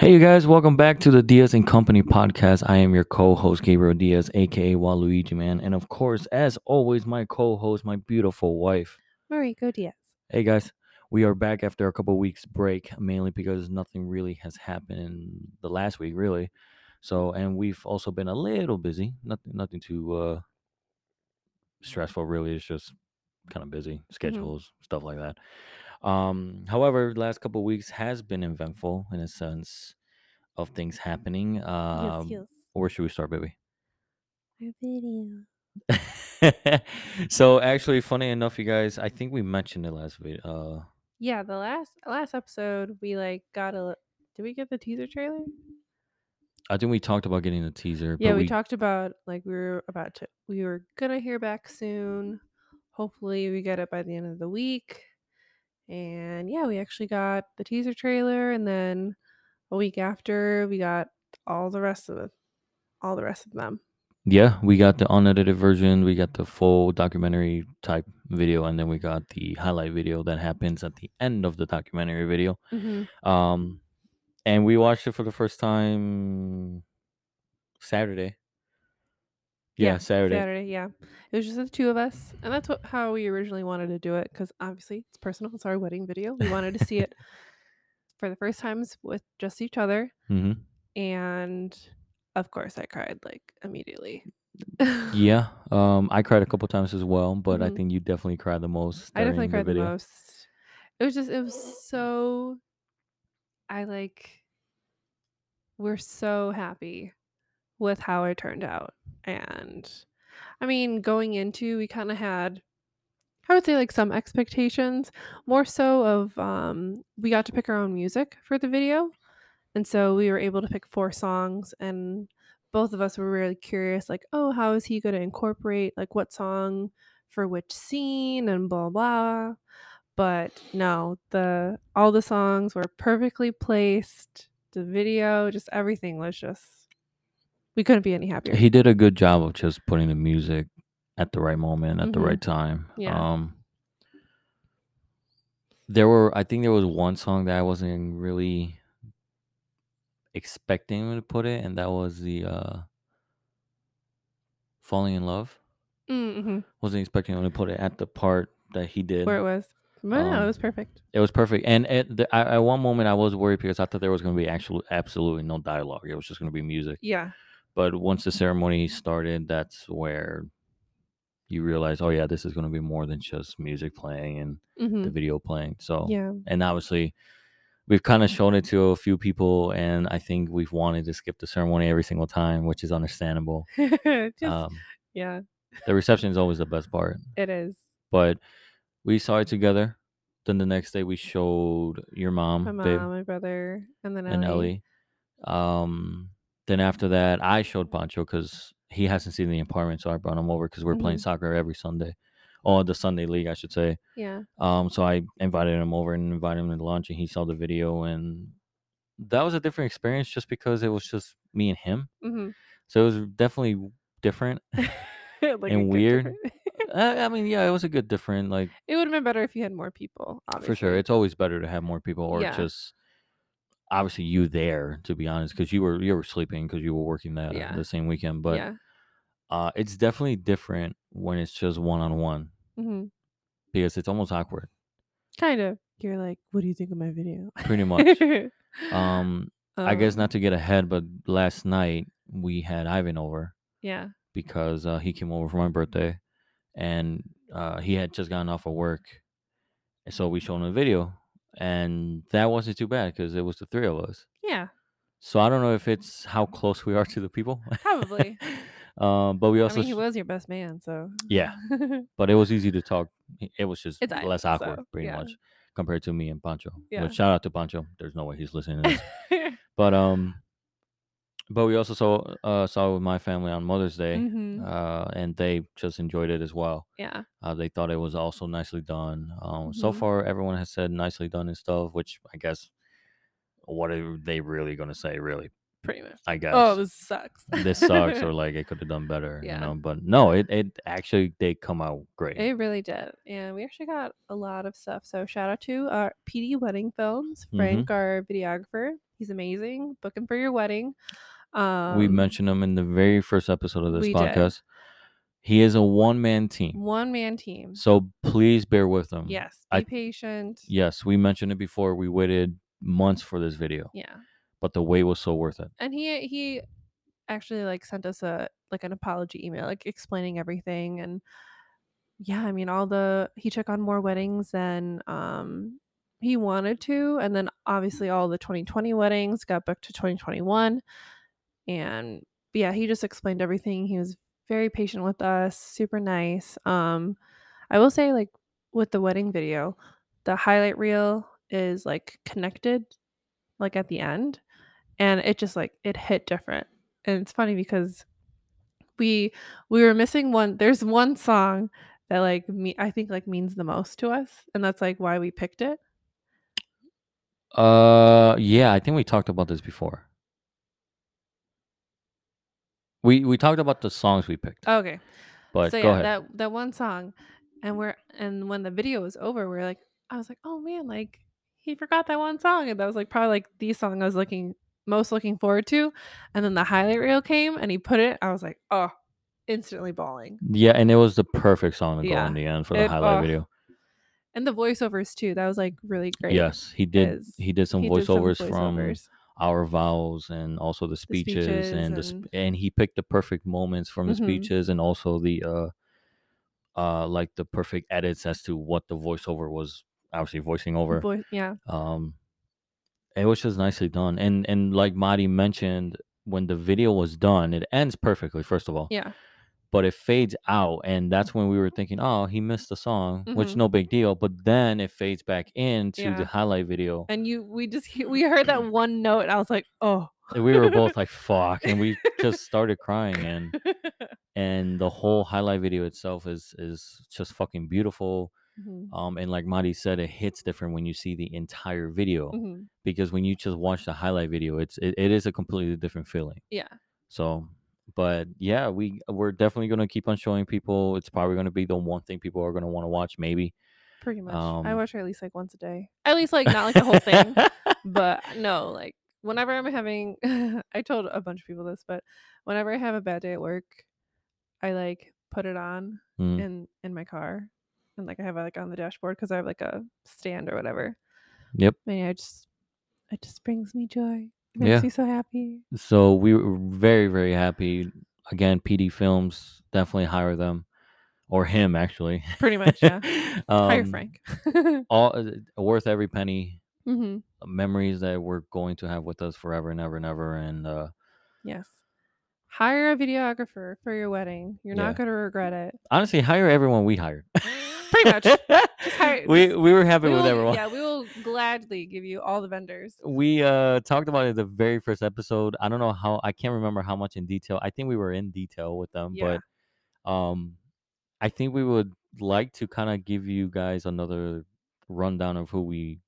Hey, you guys, welcome back to the Diaz and Company podcast. I am your co host, Gabriel Diaz, aka Waluigi Man. And of course, as always, my co host, my beautiful wife. Mariko Diaz. Hey, guys, we are back after a couple weeks break, mainly because nothing really has happened in the last week, really. So, and we've also been a little busy, nothing, nothing too uh, stressful, really. It's just kind of busy, schedules, stuff like that. Um, however, the last couple weeks has been eventful in a sense of things happening. Yes, Um, yes. where should we start, baby? Our video. so actually, funny enough, you guys, I think we mentioned it last video. Uh, Yeah, the last last episode we like got a. Did we get the teaser trailer? I think we talked about getting the teaser. Yeah, but we, talked about like we were about to. We were gonna hear back soon. Hopefully, we get it by the end of the week. And yeah, we actually got the teaser trailer, and then a week after, we got all the rest of it, all the rest of them. Yeah, we got the unedited version. We got the full documentary type video, and then we got the highlight video that happens at the end of the documentary video. Mm-hmm. Um, and we watched it for the first time Saturday. Yeah, Saturday. Saturday, yeah. It was just the two of us, and that's what how we originally wanted to do it because obviously it's personal. It's our wedding video. We wanted to see it for the first times with just each other, hmm and of course, I cried like immediately. Yeah. Um, I cried a couple times as well, but I Mhm. think you definitely cried the most. I definitely during cried the video. most. It was just it was so. I like. We're so happy with how it turned out, and I mean, going into we kind of had I would say like some expectations, more so of um we got to pick our own music for the video. And so we were able to pick four songs and both of us were really curious like, "Oh, how is he going to incorporate like what song for which scene and blah blah." But no, the all the songs were perfectly placed. The video, just everything was just we couldn't be any happier. He did a good job of just putting the music at the right moment, at the Mhm. right time. Yeah. Um, there were, I think there was one song that I wasn't really expecting him to put it, and that was the uh, "Falling in Love." Mm-hmm. Wasn't expecting him to put it at the part that he did. Where it was. But no, it Um, was perfect. It was perfect, and at, the, I, at one moment I was worried because I thought there was going to be actual, absolutely no dialogue. It was just going to be music. Yeah. But once the ceremony started, that's where you realize, oh yeah, this is going to be more than just music playing and Mm-hmm. the video playing. So, Yeah. and obviously, we've kind of shown it to a few people, and I think we've wanted to skip the ceremony every single time, which is understandable. Just Um, yeah, the reception is always the best part, it is. but we saw it together. Then the next day, we showed your mom, My mom, babe, my brother, and then and Ellie. Ellie. Um, then after that, I showed Pancho because he hasn't seen the apartment, so I brought him over because we're playing Mhm. soccer every Sunday, or the Sunday league, I should say. Yeah. Um, so I invited him over and invited him to lunch, and he saw the video, and that was a different experience just because it was just me and him. Mm-hmm. So it was definitely different. like And weird. uh, I mean, yeah, it was a good different, like it would have been better if you had more people. Obviously. for sure. It's always better to have more people, or Yeah. just obviously you there, to be honest, because you were you were sleeping because you were working that uh, Yeah. the same weekend. But yeah. uh, it's definitely different when it's just one on one Mm-hmm. because it's almost awkward, Kind of. You're like, what do you think of my video? pretty much. um, I guess Um, not to get ahead, but last night we had Ivan over Yeah. because uh, he came over for my birthday, and uh, he had just gotten off of work, and so we showed him a video, and that wasn't too bad because it was the three of us. Yeah. So I don't know if it's how close we are to the people. Probably. um, but we I also, mean, he was your best man, so Yeah. but it was easy to talk. It was just It's less awkward, so, pretty yeah. much, compared to me and Pancho. Yeah. But shout out to Pancho. There's no way he's listening to this. but um, but we also saw uh saw with my family on Mother's Day, Mhm. uh, and they just enjoyed it as well. yeah. Uh, they thought it was also nicely done. Um, so Mhm. far everyone has said nicely done and stuff, which I guess, what are they really gonna say? Really, Pretty much. I guess. Oh, this sucks. this sucks or like it could have done better Yeah. you know but no it, it actually they come out great It really did. And we actually got a lot of stuff. So shout out to uh, PD Wedding Films, Mm-hmm. Frank, our videographer. He's amazing. Book him for your wedding. We Um, mentioned him in the very first episode of this we did. podcast. He is a one man team. one man team. So please bear with him. Yes, be I- patient. Yes, we mentioned it before. We waited months for this video, Yeah. but the wait was so worth it. and he he actually like sent us a like an apology email like explaining everything and yeah i mean all the he took on more weddings than um he wanted to and then obviously all the 2020 weddings got booked to 2021 and yeah he just explained everything he was very patient with us super nice um i will say like with the wedding video the highlight reel is like connected like at the end and it just like it hit different and it's funny because we we were missing one there's one song that like me i think like means the most to us and that's like why we picked it Uh, yeah, I think we talked about this before. We we talked about the songs we picked, okay but so go yeah ahead. that that one song and we're and when the video was over we are like i was like oh man like he forgot that one song and that was like probably like the song i was looking most looking forward to and then the highlight reel came and he put it i was like oh instantly bawling yeah, and it was the perfect song to go Yeah, in the end for the it- highlight oh, video. and the voiceovers too that was like really great Yes, he did. He did some He did voiceovers from voiceovers. Our vows and also the speeches, speeches and the sp- and- and he picked the perfect moments from the Mhm. speeches and also the uh uh like the perfect edits as to what the voiceover was obviously voicing over. Voice, yeah um it was just nicely done and and like Madi mentioned when the video was done it ends perfectly first of all yeah but it fades out and that's when we were thinking oh he missed the song which Mhm. no big deal but then it fades back into Yeah. the highlight video and you we just we heard that one note and i was like oh and we were both like fuck and we just started crying and and the whole highlight video itself is is just fucking beautiful Mhm, um and like Madi said it hits different when you see the entire video mhm. because when you just watch the highlight video it's it, it is a completely different feeling yeah so but yeah we we're definitely going to keep on showing people it's probably going to be the one thing people are going to want to watch maybe pretty much i Um, watch her at least like once a day. At least like not like the whole thing but no like whenever i'm having i told a bunch of people this but whenever i have a bad day at work i like put it on Mm, in in my car and like i have it like on the dashboard because i have like a stand or whatever. Yep. and yeah, it just it just brings me joy. it makes Yeah. me so happy so we were very very happy again pd films definitely hire them or him actually Pretty much, yeah. hire Um, frank all uh, worth every penny hmm memories that we're going to have with us forever and ever and ever and uh Yes. Hire a videographer for your wedding. You're Yeah. not going to regret it. honestly hire everyone we hired Pretty much. Hire. we just- we were happy we with will, everyone Yeah, we will gladly give you all the vendors. we uh talked about it the very first episode i don't know how i can't remember how much in detail i think we were in detail with them Yeah. but um i think we would like to kind of give you guys another rundown of who we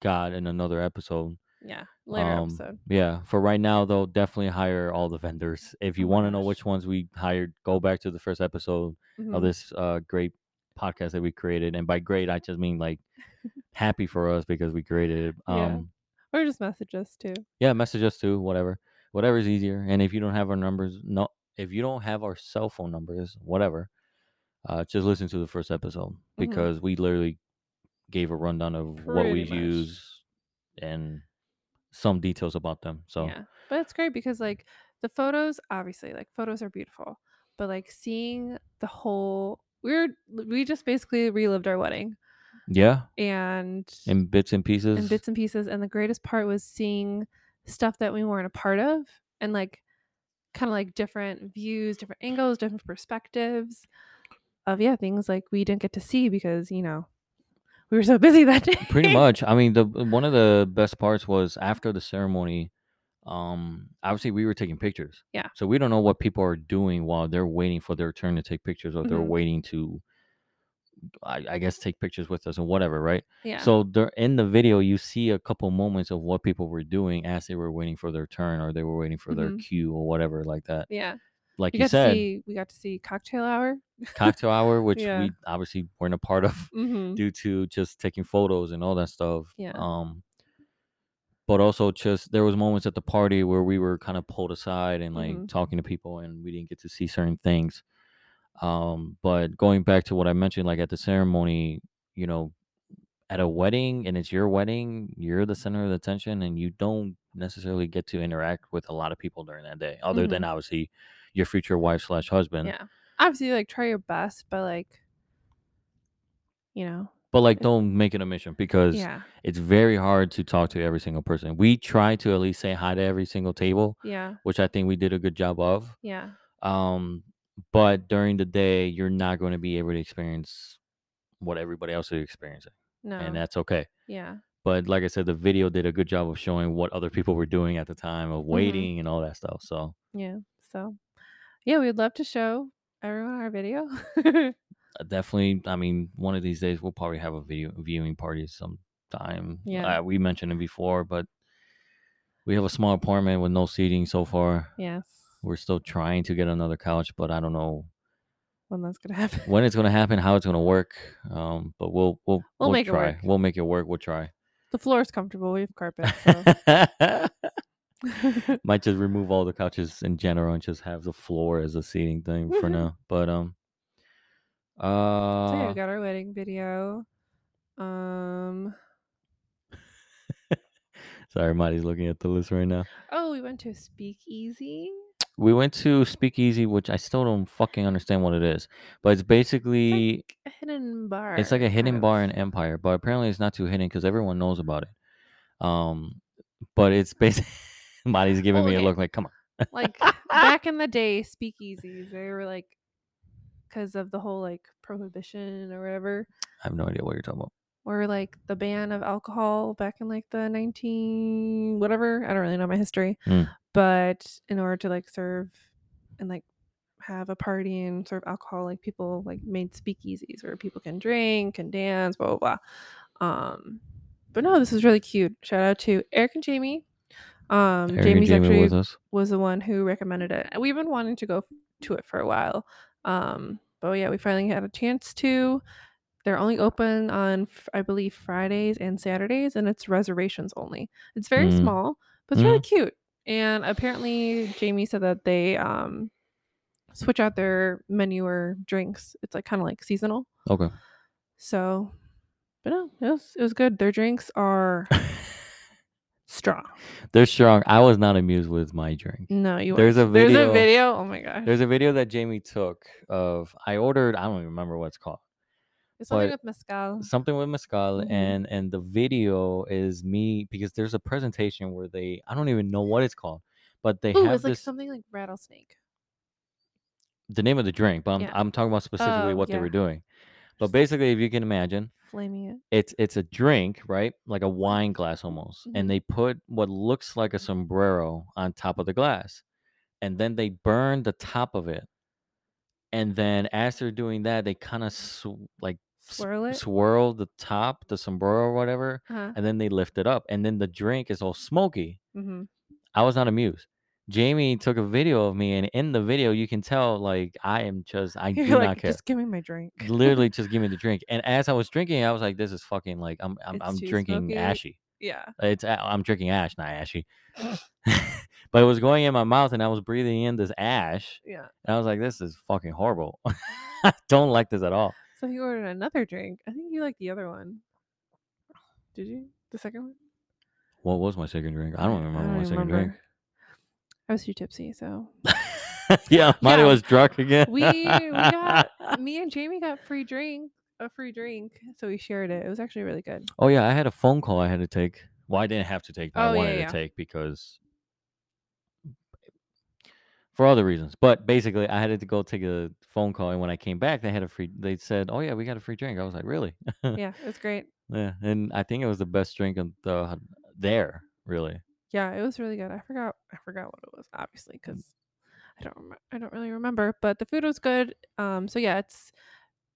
got in another episode Yeah. Later Um, episode. yeah for right now though definitely hire all the vendors if you Oh want to know which ones we hired go back to the first episode of Mhm. this uh great podcast that we created and by great i just mean like happy for us because we created it Yeah. um Or just message us too. yeah message us too whatever whatever is easier and if you don't have our numbers no if you don't have our cell phone numbers whatever uh just listen to the first episode because we literally gave a rundown of what we Mm-hmm. Much. use and some details about them so Yeah. But it's great because like the photos, obviously, like photos are beautiful. But like seeing the whole we're we just basically relived our wedding. yeah And in bits and pieces in bits and pieces. And the greatest part was seeing stuff that we weren't a part of and like kind of like different views, different angles, different perspectives of yeah, things like we didn't get to see because, you know, we were so busy that day. pretty much i mean the one of the best parts was after the ceremony um obviously we were taking pictures Yeah. so we don't know what people are doing while they're waiting for their turn to take pictures or they're Mhm. waiting to I, I guess take pictures with us or whatever right Yeah. so there in the video you see a couple moments of what people were doing as they were waiting for their turn or they were waiting for their Mhm. cue or whatever like that yeah. like We you said see we got to see cocktail hour. cocktail hour which Yeah. we obviously weren't a part of Mm-hmm. due to just taking photos and all that stuff. Yeah. Um but also just there was moments at the party where we were kind of pulled aside and like Mhm. talking to people and we didn't get to see certain things. Um, but going back to what I mentioned, like at the ceremony, you know, at a wedding and it's your wedding, you're the center of the attention and you don't necessarily get to interact with a lot of people during that day, other than Mhm. obviously your future wife slash husband. Yeah. Obviously, like, try your best, but, like you know? But like don't make it a mission because Yeah. it's very hard to talk to every single person. We try to at least say hi to every single table, Yeah. which I think we did a good job of. Yeah. Um, but during the day, you're not going to be able to experience what everybody else is experiencing, No. and that's okay. Yeah. But like I said, the video did a good job of showing what other people were doing at the time of Mhm. waiting and all that stuff. So Yeah. So, yeah, we'd love to show everyone our video. definitely, I mean, one of these days we'll probably have a video viewing party sometime. Yeah. Uh, we mentioned it before, but we have a small apartment with no seating so far. Yes. We're still trying to get another couch, but I don't know When that's gonna happen. when it's gonna happen, how it's gonna work. Um, but we'll we'll We'll we'll make it work. We'll make it work. We'll try. The floor is comfortable, we have carpet, so Might just remove all the couches in general and just have the floor as a seating thing for Mhm. now. But um, So, yeah, uh, we got our wedding video. Um sorry, Marty's looking at the list right now. Oh, we went to a speakeasy? We went to Speakeasy, which I still don't fucking understand what it is, but it's It's basically like a hidden bar. it's like a hidden of. bar in Empire, but apparently it's not too hidden because everyone knows about it. Um, but it's basically Marty's giving Well, me a look like, come on. Like, back in the day, speakeasies, they were, like, because of the whole, like, prohibition or whatever, I have no idea what you're talking about. or, like, the ban of alcohol back in, like, the 19 whatever, I don't really know my history, Mm. but in order to, like, serve and, like, have a party and serve alcohol, like, people, like, made speakeasies where people can drink and dance, blah, blah, blah. Um, but no, this is really cute. Shout out to Eric and Jamie. Um, Eric Jamie's Jamie actually was the one who recommended it. We've been wanting to go to it for a while. Um, but yeah, we finally had a chance to. They're only open on, I believe, Fridays and Saturdays, and it's reservations only. It's very Mm. small, but it's really cute. And apparently, Jamie said that they um, switch out their menu or drinks. It's like kind of like seasonal. Okay. So, but no, it was it was good. Their drinks are strong. They're strong. I was not amused with my drink. No, you. There's weren't. a There's a video. Oh my gosh. There's a video that Jamie took of I ordered. I don't even remember what it's called. It's something with mezcal. Something with mezcal, Mhm. and and the video is me because there's a presentation where they I don't even know what it's called, but they Ooh, have it's like something like rattlesnake. the name of the drink, but I'm Yeah. I'm talking about specifically Oh, what they were doing. But basically, if you can imagine, flaming it. it's it's a drink, right? Like a wine glass almost. Mhm. And they put what looks like a sombrero on top of the glass. And then they burn the top of it. And then as they're doing that, they kind of sw- like Swirl it. swirl the top, the sombrero or whatever, Uh-huh. and then they lift it up. And then the drink is all smoky. Mm-hmm. I was not amused. Jamie took a video of me, and in the video, you can tell like I am just I do You're not like, care just give me my drink. literally just give me the drink. And as I was drinking, I was like, "This is fucking like I'm I'm, It's I'm drinking smoky. ashy. yeah. It's uh, I'm drinking ash, not ashy." but it was going in my mouth, and I was breathing in this ash, Yeah. and I was like, "This is fucking horrible. I don't like this at all." So you ordered another drink. I think you like the other one. Did you? The second one? What was my second drink? I don't remember my second drink. I was too tipsy, so yeah, mine Yeah. was drunk again. we we got uh, me and Jamie got free drink, a free drink, so we shared it. It was actually really good. Oh yeah, I had a phone call I had to take. Well, I didn't have to take, but Oh, I wanted yeah. to take because for other reasons. But basically, I had to go take a phone call, and when I came back, they had a free. They said, "Oh yeah, we got a free drink." I was like, "Really?" Yeah, it was great. yeah, and I think it was the best drink on the there. Really, Yeah, it was really good. I forgot I forgot what it was, obviously, because I don't rem- I don't really remember. But the food was good. Um, so yeah, it's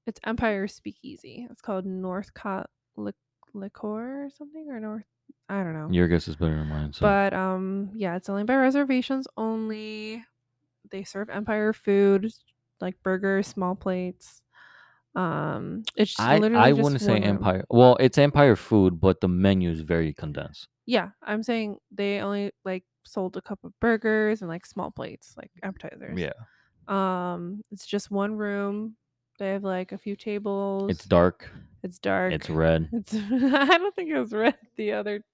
it's Empire Speakeasy. It's called Northcott Lic- Liquor or something or North. I don't know. your guess is better than mine. So But um, yeah, it's only by reservations only. They serve Empire food, like burgers, small plates. Um, it's I I wouldn't say room. Empire. Well, it's Empire food, but the menu is very condensed. Yeah, I'm saying they only, like, sold a couple of burgers and, like, small plates, like, appetizers. Yeah. Um, it's just 1 room. They have, like, a few tables. It's dark. It's dark. It's red. It's I don't think it was red the other,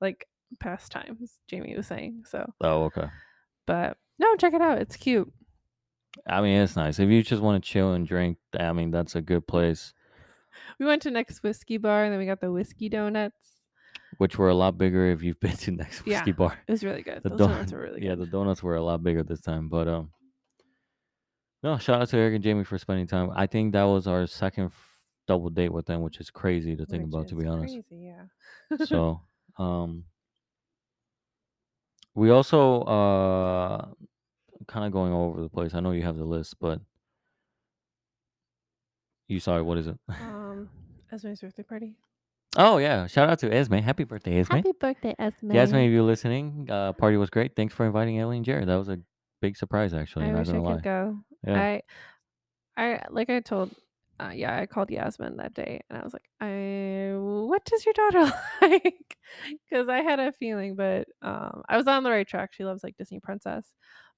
like, past times, Jamie was saying, so Oh, okay. but no, check it out, it's cute. I mean, it's nice. If you just wanna chill and drink, I mean, that's a good place, We went to Next Whiskey Bar, and then we got the whiskey donuts. Which were a lot bigger if you've been to Next Yeah. Whiskey Bar. It was really good. The Those don- donuts were really yeah, the donuts were a lot bigger this time, but, um no, shout out to Eric and Jamie for spending time. I think that was our second f double date with them, which is crazy to think Which about, to be honest. Crazy, yeah. So, um we also, uh kinda going all over the place. I know you have the list, but you sorry, what is it? um, Esme's birthday party. Oh, yeah, shout out to Esme. Happy birthday, Esme. Happy birthday, Esme. Esme, if you're listening, uh, party was great. Thanks for inviting Ellie and Jared. That was a big surprise, actually, I not wish gonna lie. could go. Yeah. I I like I told uh, yeah, I called Yasmin that day and I was like, I what does your daughter like? Because I had a feeling, but um I was on the right track. She loves like Disney princess.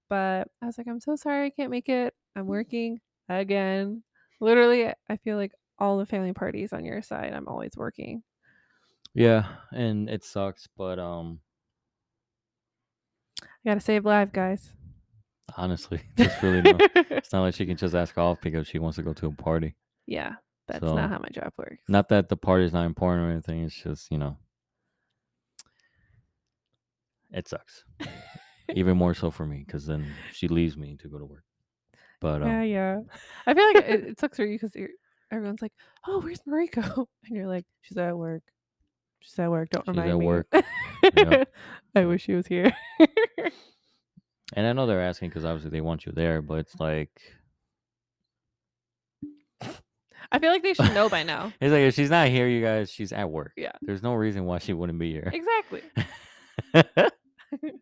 But I was like, I'm so sorry I can't make it. I'm working again. Literally, I feel like all the family parties on your side, I'm always working. Yeah, and it sucks, but, um, I gotta save live, guys. honestly, there's really no it's not like she can just ask off because she wants to go to a party. yeah, that's So, not how my job works. Not that the party's not important or anything, it's just, you know it sucks. Even more so for me, because then she leaves me to go to work. But, Yeah, um yeah. I feel like it, it sucks for you because everyone's like, "Oh, where's Mariko?" And you're like, "She's at work. She's at work. Don't She's remind at me." work. Yep. I wish she was here. and I know they're asking because obviously they want you there, but it's like I feel like they should know by now. it's like if she's not here, you guys, she's at work. Yeah, There's no reason why she wouldn't be here. exactly. but it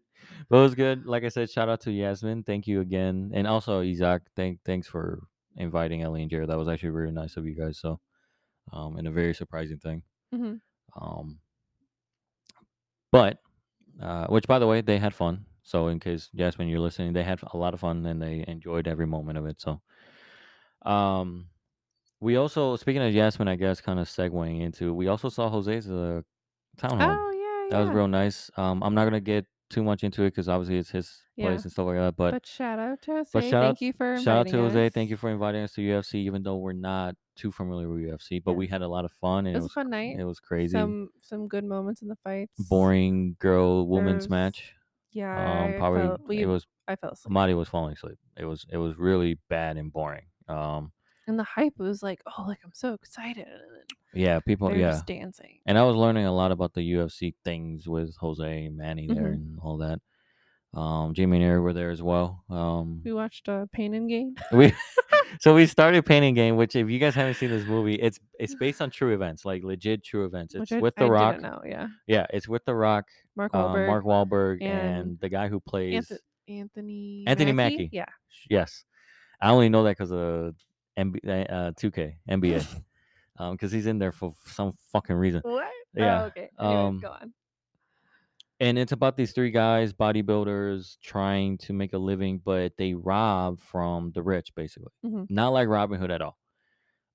was good. Like I said, shout out to Yasmin. Thank you again, and also Isaac. Thank thanks for inviting Ellie and Jared. That was actually really nice of you guys. So, um, and a very surprising thing. hmm Um, but uh, which by the way, they had fun. So in case Yasmin, you're listening, they had a lot of fun and they enjoyed every moment of it. So, um, we also speaking of Yasmin, I guess, kind of segueing into, we also saw Jose's uh, townhome. Oh yeah, That was real nice. Um, I'm not gonna get too much into it because obviously it's his Yeah. place and stuff like that. But, But shout out to us. but shout Thank out, you for shout out to inviting Jose. us. Thank you for inviting us to UFC, even though we're not too familiar with UFC. But Yeah. we had a lot of fun, and It was a fun night. It was crazy. Some some good moments in the fights. Boring girl women's There's- match. Yeah, Um, I probably fell, we, it was I fell asleep. Madi was falling asleep. It was it was really bad and boring. Um, And the hype was like, oh, like I'm so excited. And then yeah, people, they're yeah. just dancing. And I was learning a lot about the UFC things with Jose and Manny there Mhm. and all that. Um, Jamie and Eric were there as well. Um, We watched uh, Pain and Gain. we so we started Pain and Gain which if you guys haven't seen this movie it's it's based on true events like legit true events it's which I, with the I rock know. Yeah, yeah it's with the rock Mark um, Wahlberg, mark Wahlberg and and, the guy who plays Anth- Anthony, Anthony Mackie? Mackie. Yeah, yes i only know that because of NBA, uh, 2k nba um because he's in there for some fucking reason what? Yeah, Oh, okay. Anyways, um, go on. and it's about these three guys bodybuilders trying to make a living but they rob from the rich basically Mhm. not like robin hood at all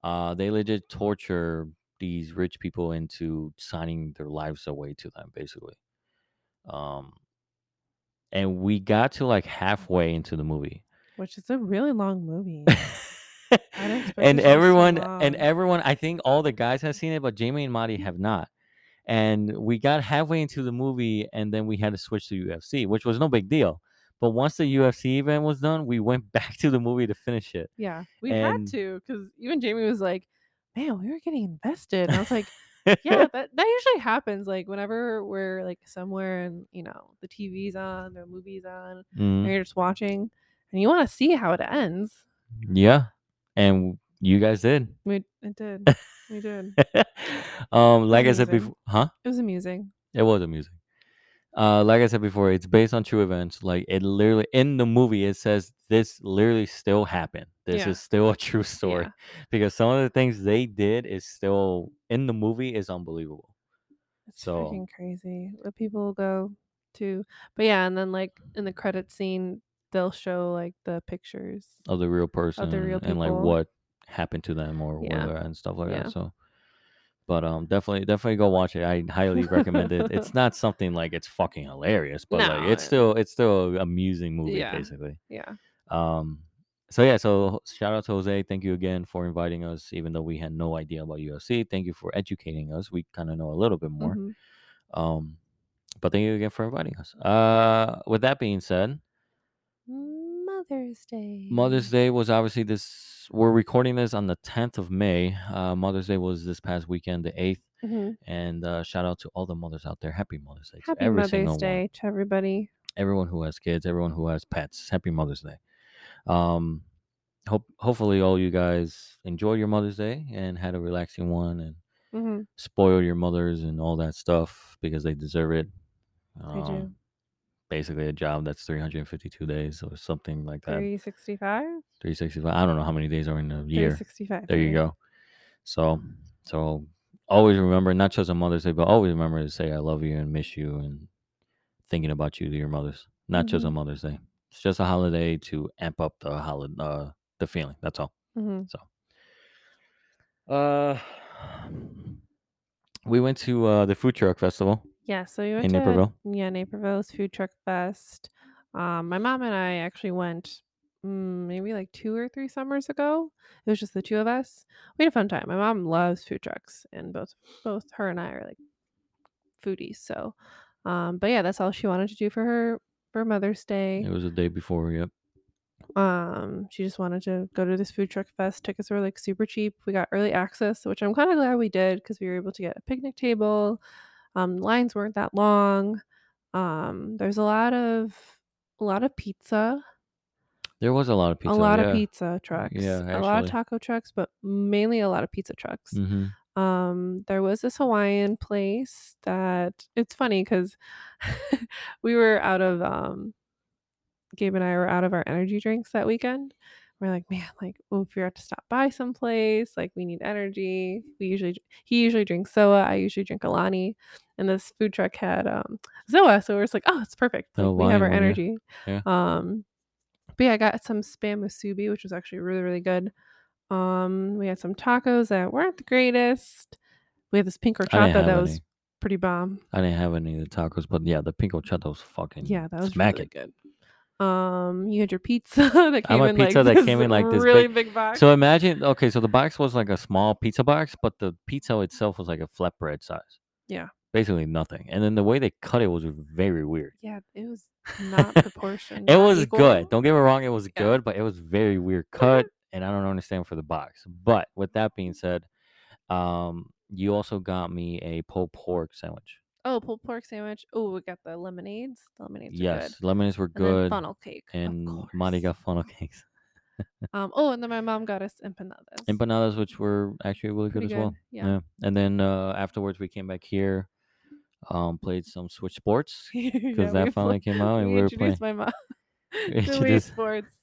uh they legit torture these rich people into signing their lives away to them basically um and we got to like halfway into the movie Which is a really long movie. and be so everyone and everyone i think all the guys have seen it but jamie and Marty have not and we got halfway into the movie and then we had to switch to ufc which was no big deal but once the ufc event was done we went back to the movie to finish it yeah, we and- had to because even Jamie was like, "Man, we were getting invested." And I was like, "Yeah, that that usually happens. Like whenever we're like somewhere and you know the TV's on, the movie's on, and Mhm. you're just watching, and you want to see how it ends." yeah and you guys did We it did. we did. um like i said before huh It was amusing. It was amusing. Uh, like I said before, it's based on true events. Like it literally in the movie, it says this literally still happened. This Yeah. is still a true story Yeah. because some of the things they did is still in the movie is unbelievable. It's So freaking crazy what people go to. But yeah, and then like in the credit scene, they'll show like the pictures of the real person of the real and like people. what happened to them or Yeah. whether and stuff like Yeah. that. So, but um, definitely, definitely go watch it. I highly recommend it. It's not something like it's fucking hilarious, but like No, it's still it's still a amusing movie Yeah. basically. Yeah. Um, so yeah, so shout out to Jose. Thank you again for inviting us, even though we had no idea about UFC. Thank you for educating us. We kind of know a little bit more. Mhm. Um, but thank you again for inviting us. Uh, with that being said, Mother's Day. Mother's Day was obviously this. We're recording this on the 10th of May. Uh, Mother's Day was this past weekend, the 8th. Mhm. And uh, shout out to all the mothers out there. Happy Mother's Day to Happy Mother's one. Day to everybody. Everyone who has kids, everyone who has pets. Happy Mother's Day. Um, hope hopefully all you guys enjoyed your Mother's Day and had a relaxing one and Mhm. spoil your mothers and all that stuff because they deserve it. Um, Basically, a job that's 352 days or something like that. 365? 365. I don't know how many days are in a year. 365. There you go. So, so always remember, not just on Mother's Day, but always remember to say I love you and miss you and thinking about you to your mothers. Not just on. Mother's Day. It's just a holiday to amp up the holiday, uh, the feeling. That's all. Mhm. Uh, we went to uh, the food truck festival. Yeah, so we went In to Naperville? Yeah, Naperville's Food Truck Fest. Um, my mom and I actually went mm, maybe like two or three summers ago. It was just the two of us. We had a fun time. My mom loves food trucks, and both both her and I are like foodies. So, um, but yeah, that's all she wanted to do for her for Mother's Day. It was the day before. Yep. Um, she just wanted to go to this food truck fest. Tickets were like super cheap. We got early access, which I'm kind of glad we did because we were able to get a picnic table. Um, lines weren't that long. Um, there's a lot of a lot of pizza, There was a lot of pizza. a lot yeah. of pizza trucks, Yeah, a lot of taco trucks, but mainly a lot of pizza trucks. hmm Um, there was this Hawaiian place that it's funny because we were out of um Gabe and I were out of our energy drinks that weekend. We're like, man, like, oh, if we have to stop by someplace, like we need energy. We usually he usually drinks Zoa, I usually drink Alani. And this food truck had um Zoa, so we're just like, oh, it's perfect. Like, we have our yeah. energy. Yeah. Um but yeah, I got some spam musubi, which was actually really, really good. Um, we had some tacos that weren't the greatest. We had this pink horchata that was any. pretty bomb. I didn't have any of the tacos, but yeah, the pink horchata was fucking Yeah, that was smacking. really good. Um, you had your pizza that I came had in pizza like that came in like this really big, box. So imagine, okay, so the box was like a small pizza box, but the pizza itself was like a flatbread size. Yeah. Basically nothing. And then the way they cut it was very weird. yeah, it was not proportioned. It not was equal. good. Don't get me wrong, it was Yeah. good, but it was very weird cut, and I don't understand for the box. But with that being said, um, you also got me a pulled pork sandwich. Oh, pulled pork sandwich. Oh, we got the lemonades. The lemonades Yes, good. lemons were And good, funnel cake. and. Monty got funnel cakes. Um. Oh, and then my mom got us empanadas. Empanadas, which were actually really good Pretty as well. good, yeah. And then uh, afterwards, we came back here, um, played some Switch Sports Yeah, because we that finally pl- came out, and we we were playing. introduced my mom Wii Sports.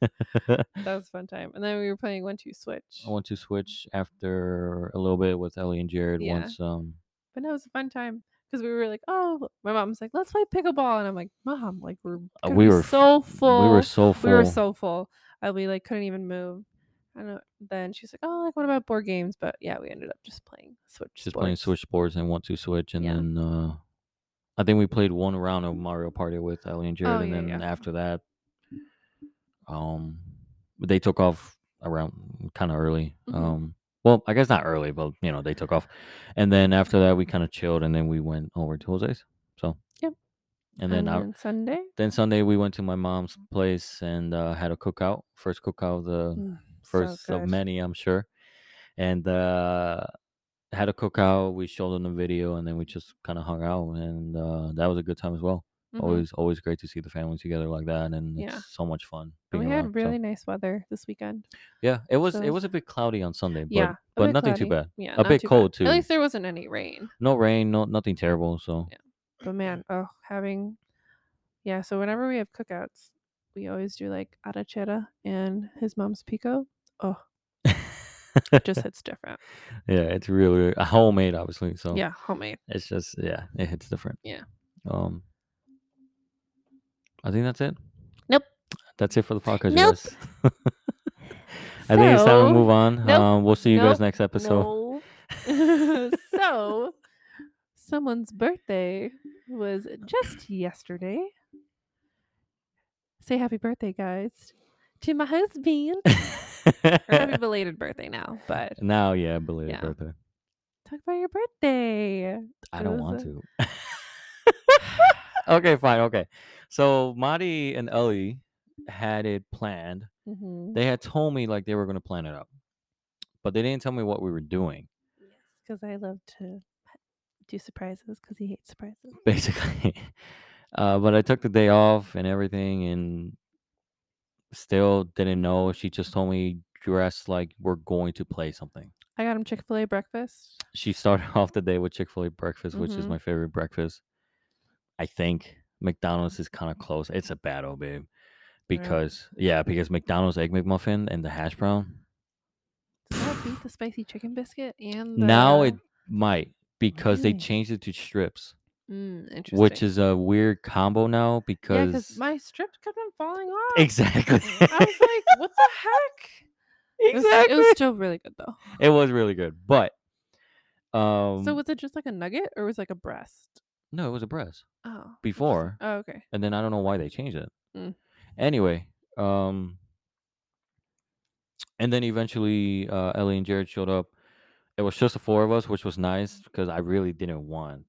That was a fun time. And then we were playing one two switch. I went to Switch after a little bit with Ellie and Jared. Yeah. Once, um, But no, it was a fun time because we were like, oh, my mom's like, let's play pickleball, and I'm like, mom, like we're Uh, we were so full. we were so full. We were so full. I we like couldn't even move. And. Then she's like, oh, like what about board games? But yeah, we ended up just playing Switch. just playing. Switch Sports and one two Switch, and Yeah. then uh, I think we played one round of Mario Party with Ellie and Jared, Oh, and yeah, then yeah. after that, um, they took off around kind of early. Mhm. Um, well, I guess not early, but you know they took off, and then after that we kind of chilled, and then we went over to Jose's. So Yep. and then I, Sunday. then Sunday we went to my mom's place and uh, had a cookout, first cookout of the Mm, so first of good. many, I'm sure. And uh, had a cookout. We showed them the video, and then we just kind of hung out, and uh, that was a good time as well. Mhm. Always, always great to see the family together like that, and Yeah. it's so much fun. We had around, so- really nice weather this weekend. yeah. It was, so it was a bit cloudy on Sunday, but yeah, but nothing too bad. Yeah, A bit too cold, bad. too. At least there wasn't any rain. No rain, no nothing terrible. So Yeah. But man, oh, having yeah. So whenever we have cookouts, we always do like arrachera and his mom's pico. Oh, it just hits different. yeah, it's really uh, homemade, obviously. So Yeah, homemade. it's just yeah, it hits different. Yeah. Um, I think that's it. Nope. That's it for the podcast, Nope. guys. I think it's time to move on. Nope. Um, we'll see you guys next episode. No. so, someone's birthday was just yesterday. Say happy birthday, guys, to my husband. happy belated birthday now, but now, yeah, belated Yeah. birthday. talk about your birthday. I It don't want a- to. okay, fine. Okay. So Marty and Ellie had it planned. Mhm. They had told me like they were going to plan it up, but they didn't tell me what we were doing. Yes, because I love to do surprises because he hates surprises. basically. Uh, but I took the day off and everything, and still didn't know. She just told me dress like we're going to play something. I got him Chick fil A breakfast. She started off the day with Chick Fil A breakfast, which is Mhm. my favorite breakfast. I think McDonald's is kind of close. It's a battle, babe. Because yeah, because McDonald's egg McMuffin and the hash brown. Does that beat the spicy chicken biscuit and the... Now it might because they changed it to strips, Mm, interesting. which is a weird combo now because because my strips kept on falling off. exactly. I was like, what the heck? It was, exactly. it was still really good though. It was really good, but um, so was it just like a nugget or was it like a breast? No, it was a breast Oh. before, Oh, okay. and then I don't know why they changed it. Mm. Anyway, um, and then eventually uh, Ellie and Jared showed up. It was just the four of us, which was nice because I really didn't want.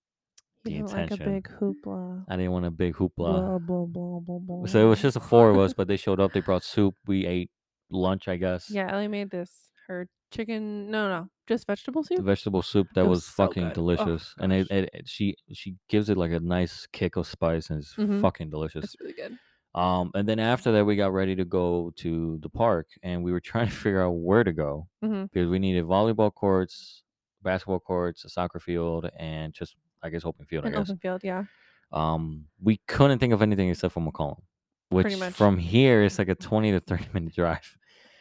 The You don't like a intention. big hoopla. I didn't want a big hoopla. Blah, blah, blah, blah, blah. So it was just the four of us, but they showed up. They brought soup. We ate lunch, I guess. Yeah, Ellie made this her chicken. No, no, just vegetable The soup. vegetable soup that It was, was so fucking good. Oh, delicious, and it, gosh. it, it- she she gives it like a nice kick of spice, and it's Mhm. fucking delicious. It's really good. Um, and then after that, we got ready to go to the park, and we were trying to figure out where to go hmm because we needed volleyball courts, basketball courts, a soccer field, and just I guess open field. I An guess. open field, yeah. Um, we couldn't think of anything except for McCollum, which much. from here is like a twenty to thirty minute drive.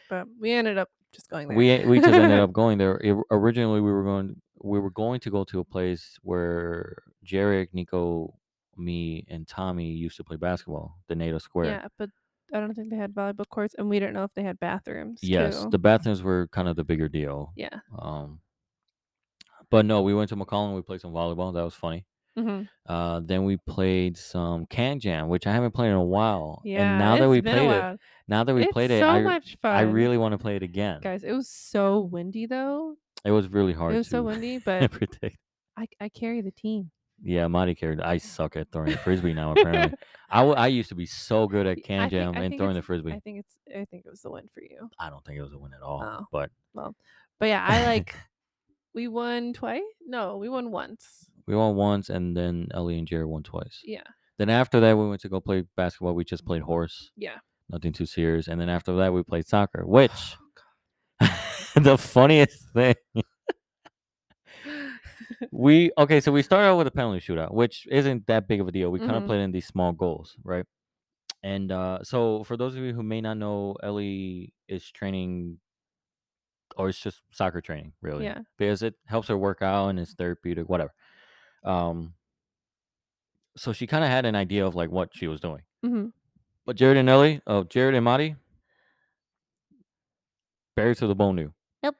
But we ended up just going there. We we just ended up going there. It- originally, we were going we were going to go to a place where Jarek, Nico, me, and Tommy used to play basketball, the NATO Square. Yeah, but I don't think they had volleyball courts, and we didn't know if they had bathrooms. Yes, too. the bathrooms were kind of the bigger deal. yeah. Um, but no, we went to McCollum. We played some volleyball. That was funny. Hmm Uh, then we played some KanJam, which I haven't played in a while. Yeah. and now that we played it, now that we it's played it, so I much fun. I really want to play it again. guys. It was so windy though. It was really hard It was so windy, but predict. I I carry the team. Yeah, Marty carried. I suck at throwing the frisbee now. Apparently, I, w- I used to be so good at can think- jam I and throwing the frisbee. I think it's I think it was the win for you. I don't think it was a win at all. Oh. But But yeah, I like we won twice. No, we won once. We won once, and then Ellie and Jared won twice. Yeah. Then after that, we went to go play basketball. We just played horse, Yeah. nothing too serious. And then after that, we played soccer, which Oh, the funniest thing we okay. So we started out with a penalty shootout, which isn't that big of a deal. We kind of Mhm. played in these small goals, right? And uh, so for those of you who may not know, Ellie is training, or it's just soccer training, really, Yeah. because it helps her work out and it's therapeutic, whatever. Um, so she kind of had an idea of like what she was doing. hmm But Jared and Ellie, oh, Jared and Marty, buried to the bone new. Yep.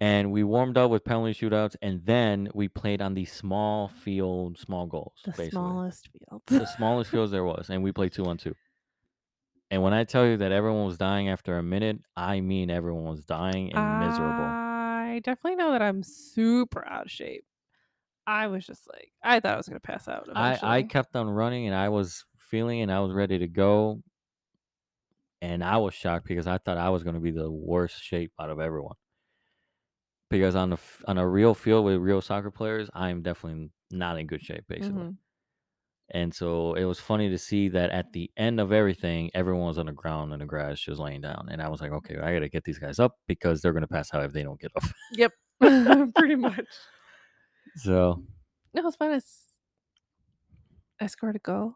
And we warmed up with penalty shootouts, and then we played on the small field, small goals, The basically. smallest field. the smallest fields there was, and we played two on two. And when I tell you that everyone was dying after a minute, I mean everyone was dying and miserable. I definitely know that I'm super out of shape. I was just like, I thought I was gonna pass out. I, I kept on running, and I was feeling, and I was ready to go. And I was shocked because I thought I was going to be the worst shape out of everyone. Because on a on a real field with real soccer players, I'm definitely not in good shape, basically. Mhm. And so it was funny to see that at the end of everything, everyone was on the ground in the grass just laying down. And I was like, okay, I got to get these guys up because they're going to pass out if they don't get up. Yep. Pretty much. So No, it was fun. As I scored a goal.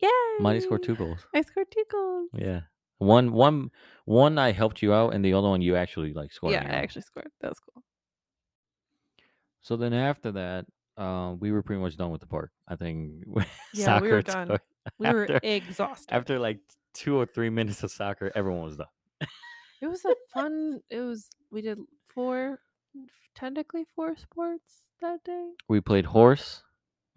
Yay! Mighty scored two goals. I scored two goals. Yeah. One one one I helped you out, and the other one you actually, like, scored Yeah, on I your own. actually scored. That was cool. So then after that, uh, we were pretty much done with the park. I think Yeah, we were soccer done. took We were after exhausted. after, like, 2 or 3 minutes of soccer, everyone was done. It was a fun it was we did 4 technically 4 sports that day. We played horse.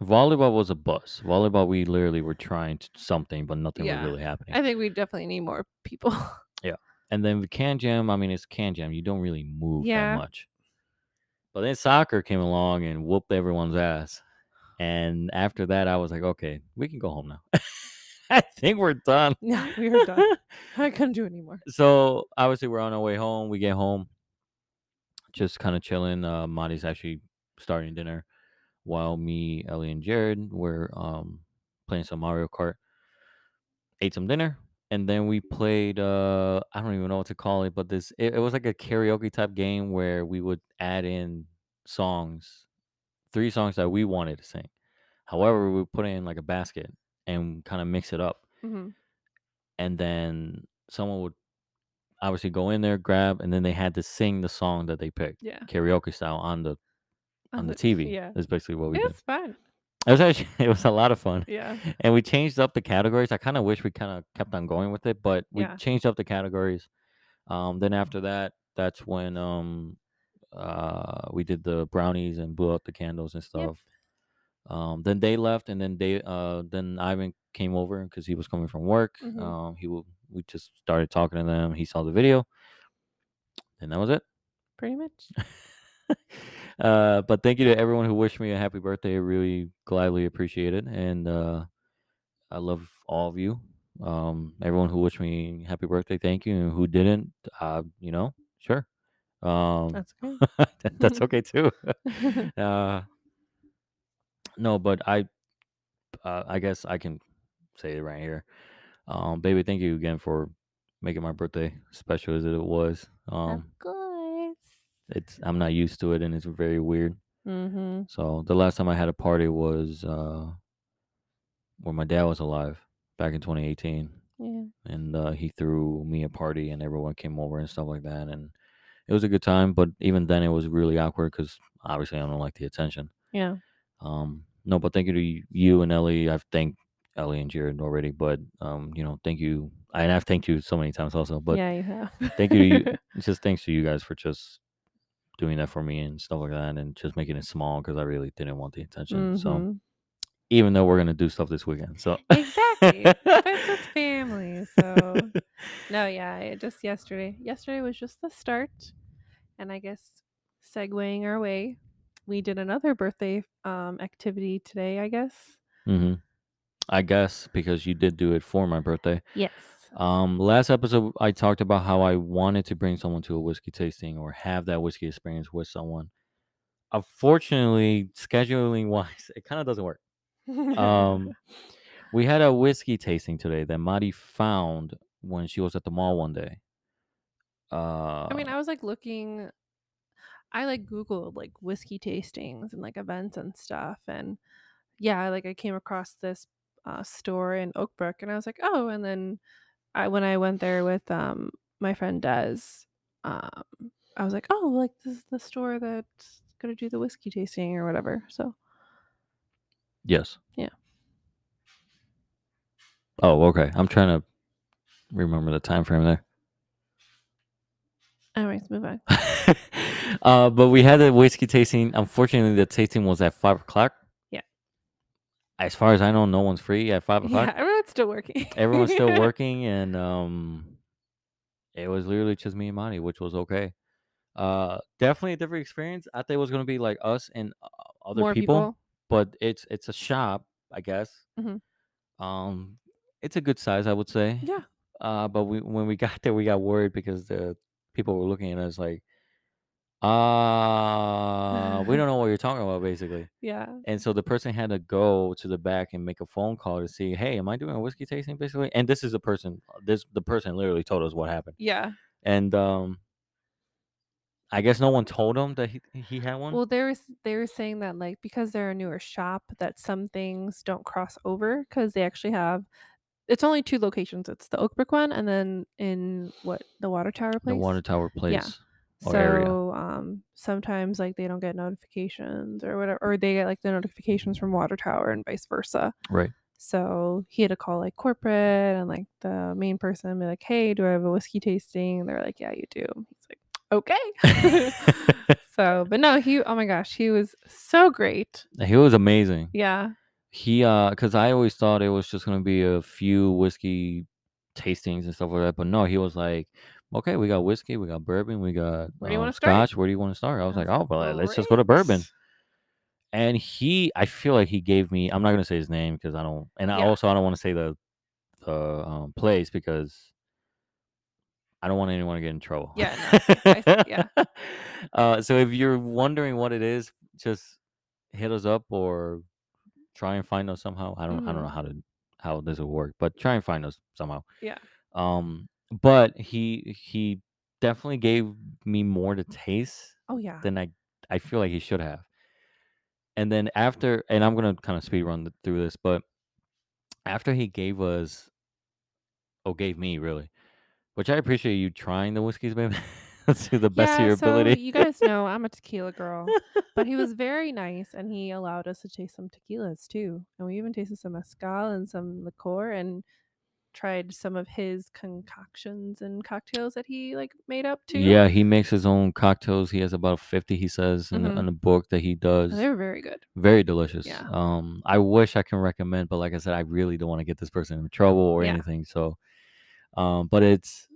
Volleyball was a bust. Volleyball, we literally were trying to something, but nothing was really happening. I think we definitely need more people. Yeah, and then with KanJam, I mean, it's KanJam. You don't really move Yeah. that much. But then soccer came along and whooped everyone's ass. And after that, I was like, okay, we can go home now. I think we're done. Yeah, we are done. I couldn't do anymore. so obviously, we're on our way home. We get home, just kind of chilling. Uh, Marty's actually starting dinner, while me, Ellie, and Jared were um, playing some Mario Kart. Ate some dinner, and then we played. Uh, I don't even know what to call it, but this it, it was like a karaoke type game where we would add in songs, three songs that we wanted to sing. However, we would put it in like a basket and kind of mix it up, Mhm. and then someone would obviously go in there, grab, and then they had to sing the song that they picked, Yeah. karaoke style on the on the TV. Yeah. That's basically what we did. It did. was fun. It was actually it was a lot of fun. Yeah. and we changed up the categories. I kind of wish we kind of kept on going with it, but we Yeah. changed up the categories. Um, then after that, that's when um, uh, we did the brownies and blew out the candles and stuff. Um, then they left, and then they uh, then Ivan came over because he was coming from work. Mhm. Um, he will, we just started talking to them. He saw the video, and that was it. Pretty much. uh, but thank you to everyone who wished me a happy birthday. I really gladly appreciate it, and uh, I love all of you. Um, everyone who wished me happy birthday, thank you, and who didn't, uh, you know, sure. Um, That's that- that's okay too. uh, no, but I, uh, I guess I can say it right here. Um, baby, thank you again for making my birthday special as it was. Um, of course. it's I'm not used to it, and it's very weird. Mhm. So the last time I had a party was uh, when my dad was alive back in 2018, Yeah. and uh, he threw me a party, and everyone came over and stuff like that, and it was a good time. But even then, it was really awkward because obviously I don't like the attention. Yeah. Um, no, but thank you to you and Ellie. I've thanked Ellie and Jared already, but um, you know, thank you. And I've thanked you so many times also, but yeah, you have. thank you to you. just thanks to you guys for just doing that for me and stuff like that, and just making it small because I really didn't want the attention. So Mhm. even though we're gonna do stuff this weekend, so Exactly. but it's with family, so no, yeah, it just yesterday. Yesterday was just the start, and I guess segueing our way, we did another birthday um activity today. I guess. hmm I guess because you did do it for my birthday. Yes. Um, last episode I talked about how I wanted to bring someone to a whiskey tasting or have that whiskey experience with someone. Unfortunately, scheduling wise, it kind of doesn't work. Um, we had a whiskey tasting today that Madi found when she was at the mall one day. Uh, I mean, I was like looking. I like Googled like whiskey tastings and like events and stuff, and yeah, like I came across this uh, store in Oakbrook, and I was like, oh, and then I when I went there with um my friend Des, um, I was like, oh, like this is the store that's gonna do the whiskey tasting or whatever. So yes. Yeah. Oh, okay. I'm trying to remember the time frame there. anyways, move on. uh, but we had a whiskey tasting. Unfortunately, the tasting was at five o'clock. As far as I know, no one's free at five o'clock. Yeah, everyone's still working. Everyone's still working, and um, it was literally just me and Monty, which was okay. Uh, definitely a different experience. I thought it was gonna be like us and uh, other More people, people. but it's it's a shop, I guess. Mhm. Um, it's a good size, I would say. Yeah. Uh, but we when we got there, we got worried because the people were looking at us like, uh, we don't know what you're talking about, basically. Yeah. And so the person had to go to the back and make a phone call to see, hey, am I doing a whiskey tasting, basically? And this is the person. This the person literally told us what happened, Yeah. and um, I guess no one told him that he he had one. Well, they were they were saying that like because they're a newer shop, that some things don't cross over because they actually have It's only 2 locations. It's the Oakbrook one and then in what, the Water Tower place. The? Water Tower place. Yeah. Or area. So, um, sometimes, like, they don't get notifications or whatever or they get, like, the notifications from Water Tower and vice versa. Right. So, he had to call, like, corporate and, like, the main person and be like, "Hey, do I have a whiskey tasting?" And they're like, "Yeah, you do." He's like, "Okay." So, but no, he oh my gosh, he was so great. he was amazing. Yeah. He uh cuz I always thought it was just going to be a few whiskey tastings and stuff like that, but no, he was like, "Okay, we got whiskey, we got bourbon, we got Where do you um, wanna start?" scotch. Where do you want to start?" I was I like, "Oh, like, well, let's just go to bourbon." "Great." And he I feel like he gave me I'm not going to say his name cuz I don't and I Yeah. also I don't want to say the the um, place because I don't want anyone to get in trouble. Yeah, no, I see, yeah. uh, so if you're wondering what it is, just hit us up or try and find us somehow. I don't I don't know Mhm. how to how this will work, but try and find us somehow. Yeah. Um, but he he definitely gave me more to taste Oh, yeah. than I I feel like he should have. And then after, and I'm gonna kind of speed run th- through this, but after he gave us, oh, gave me really, which I appreciate you trying the whiskeys, baby, to the best of your so ability. you guys know I'm a tequila girl, but he was very nice and he allowed us to taste some tequilas too. And we even tasted some mezcal and some liqueur and tried some of his concoctions and cocktails that he like made up too. Yeah, he makes his own cocktails. He has about 50, he says, in, Mhm. in the book that he does. They were very good. Very delicious. Yeah. Um, I wish I can recommend, but like I said, I really don't want to get this person in trouble or Yeah. anything. So, um, but it's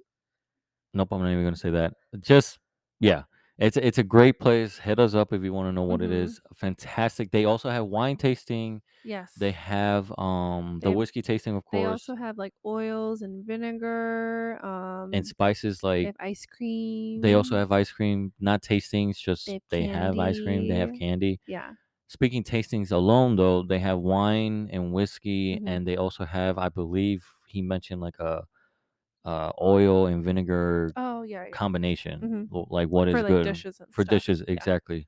nope. I'm not even gonna say that. Just yeah, it's it's a great place. Hit us up if you want to know what it Mhm. is. Fantastic. They also have wine tasting. Yes. They have um the They- whiskey tasting, of course. They course, also have like oils and vinegar. Um, and spices they like have ice cream. they also have ice cream. Not tastings, just They have they have ice cream. They have candy. candy. yeah. Speaking tastings alone, though, they have wine and whiskey, Mhm. and they also have, I believe, he mentioned like a, uh, oil and vinegar Oh yeah. yeah. combination, Mhm. like what is For like good dishes and for stuff. dishes, Yeah. exactly.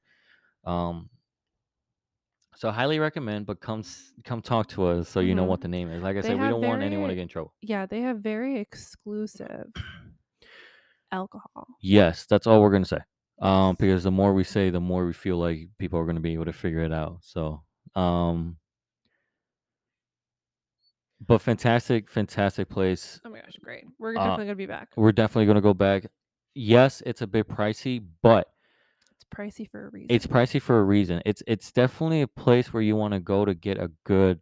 Um, so highly recommend, but come come talk to us so you know Mhm. what the name is. Like I They said, we don't want anyone to get in trouble. Yeah, they have very exclusive alcohol. Yes, that's all we're gonna say. Um, because the more we say, the more we feel like people are gonna be able to figure it out. So, um, but fantastic, fantastic place. Oh my gosh, great. We're Uh, definitely gonna be back. We're definitely gonna go back. Yes, it's a bit pricey, but It's pricey for a reason. it's pricey for a reason. It's it's definitely a place where you want to go to get a good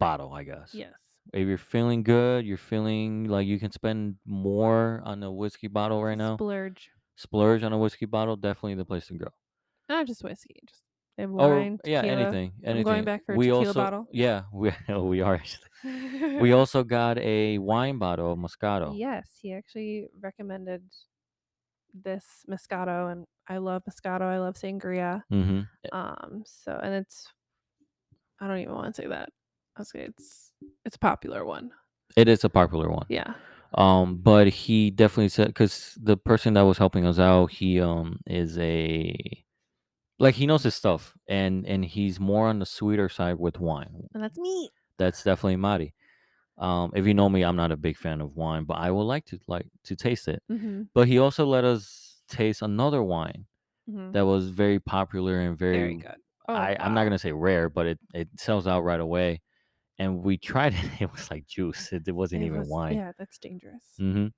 bottle, I guess. yes. If you're feeling good, you're feeling like you can spend more on a whiskey bottle right now. Splurge. Splurge on a whiskey bottle, definitely the place to go. Not just whiskey, just Or wine, yeah, tequila. anything, anything. I'm going back for a we tequila also, bottle. Yeah, we we are actually. We also got a wine bottle of Moscato. Yes, he actually recommended this Moscato, and I love Moscato. I love sangria. Mm-hmm. Um, so and it's I don't even want to say that. I was gonna- it's it's a popular one. It is a popular one. Yeah. Um, but he definitely said because the person that was helping us out, he um is a like he knows his stuff, and and he's more on the sweeter side with wine. And that's me. That's definitely Mari. Um, if you know me, I'm not a big fan of wine, but I would like to like to taste it. Mm-hmm. But he also let us taste another wine Mm-hmm. that was very popular and very, Very good. Oh, I, I'm not wow. gonna say rare, but it it sells out right away. And we tried it; it was like juice. It, it wasn't It even was- wine. Yeah, that's dangerous. Mm-hmm.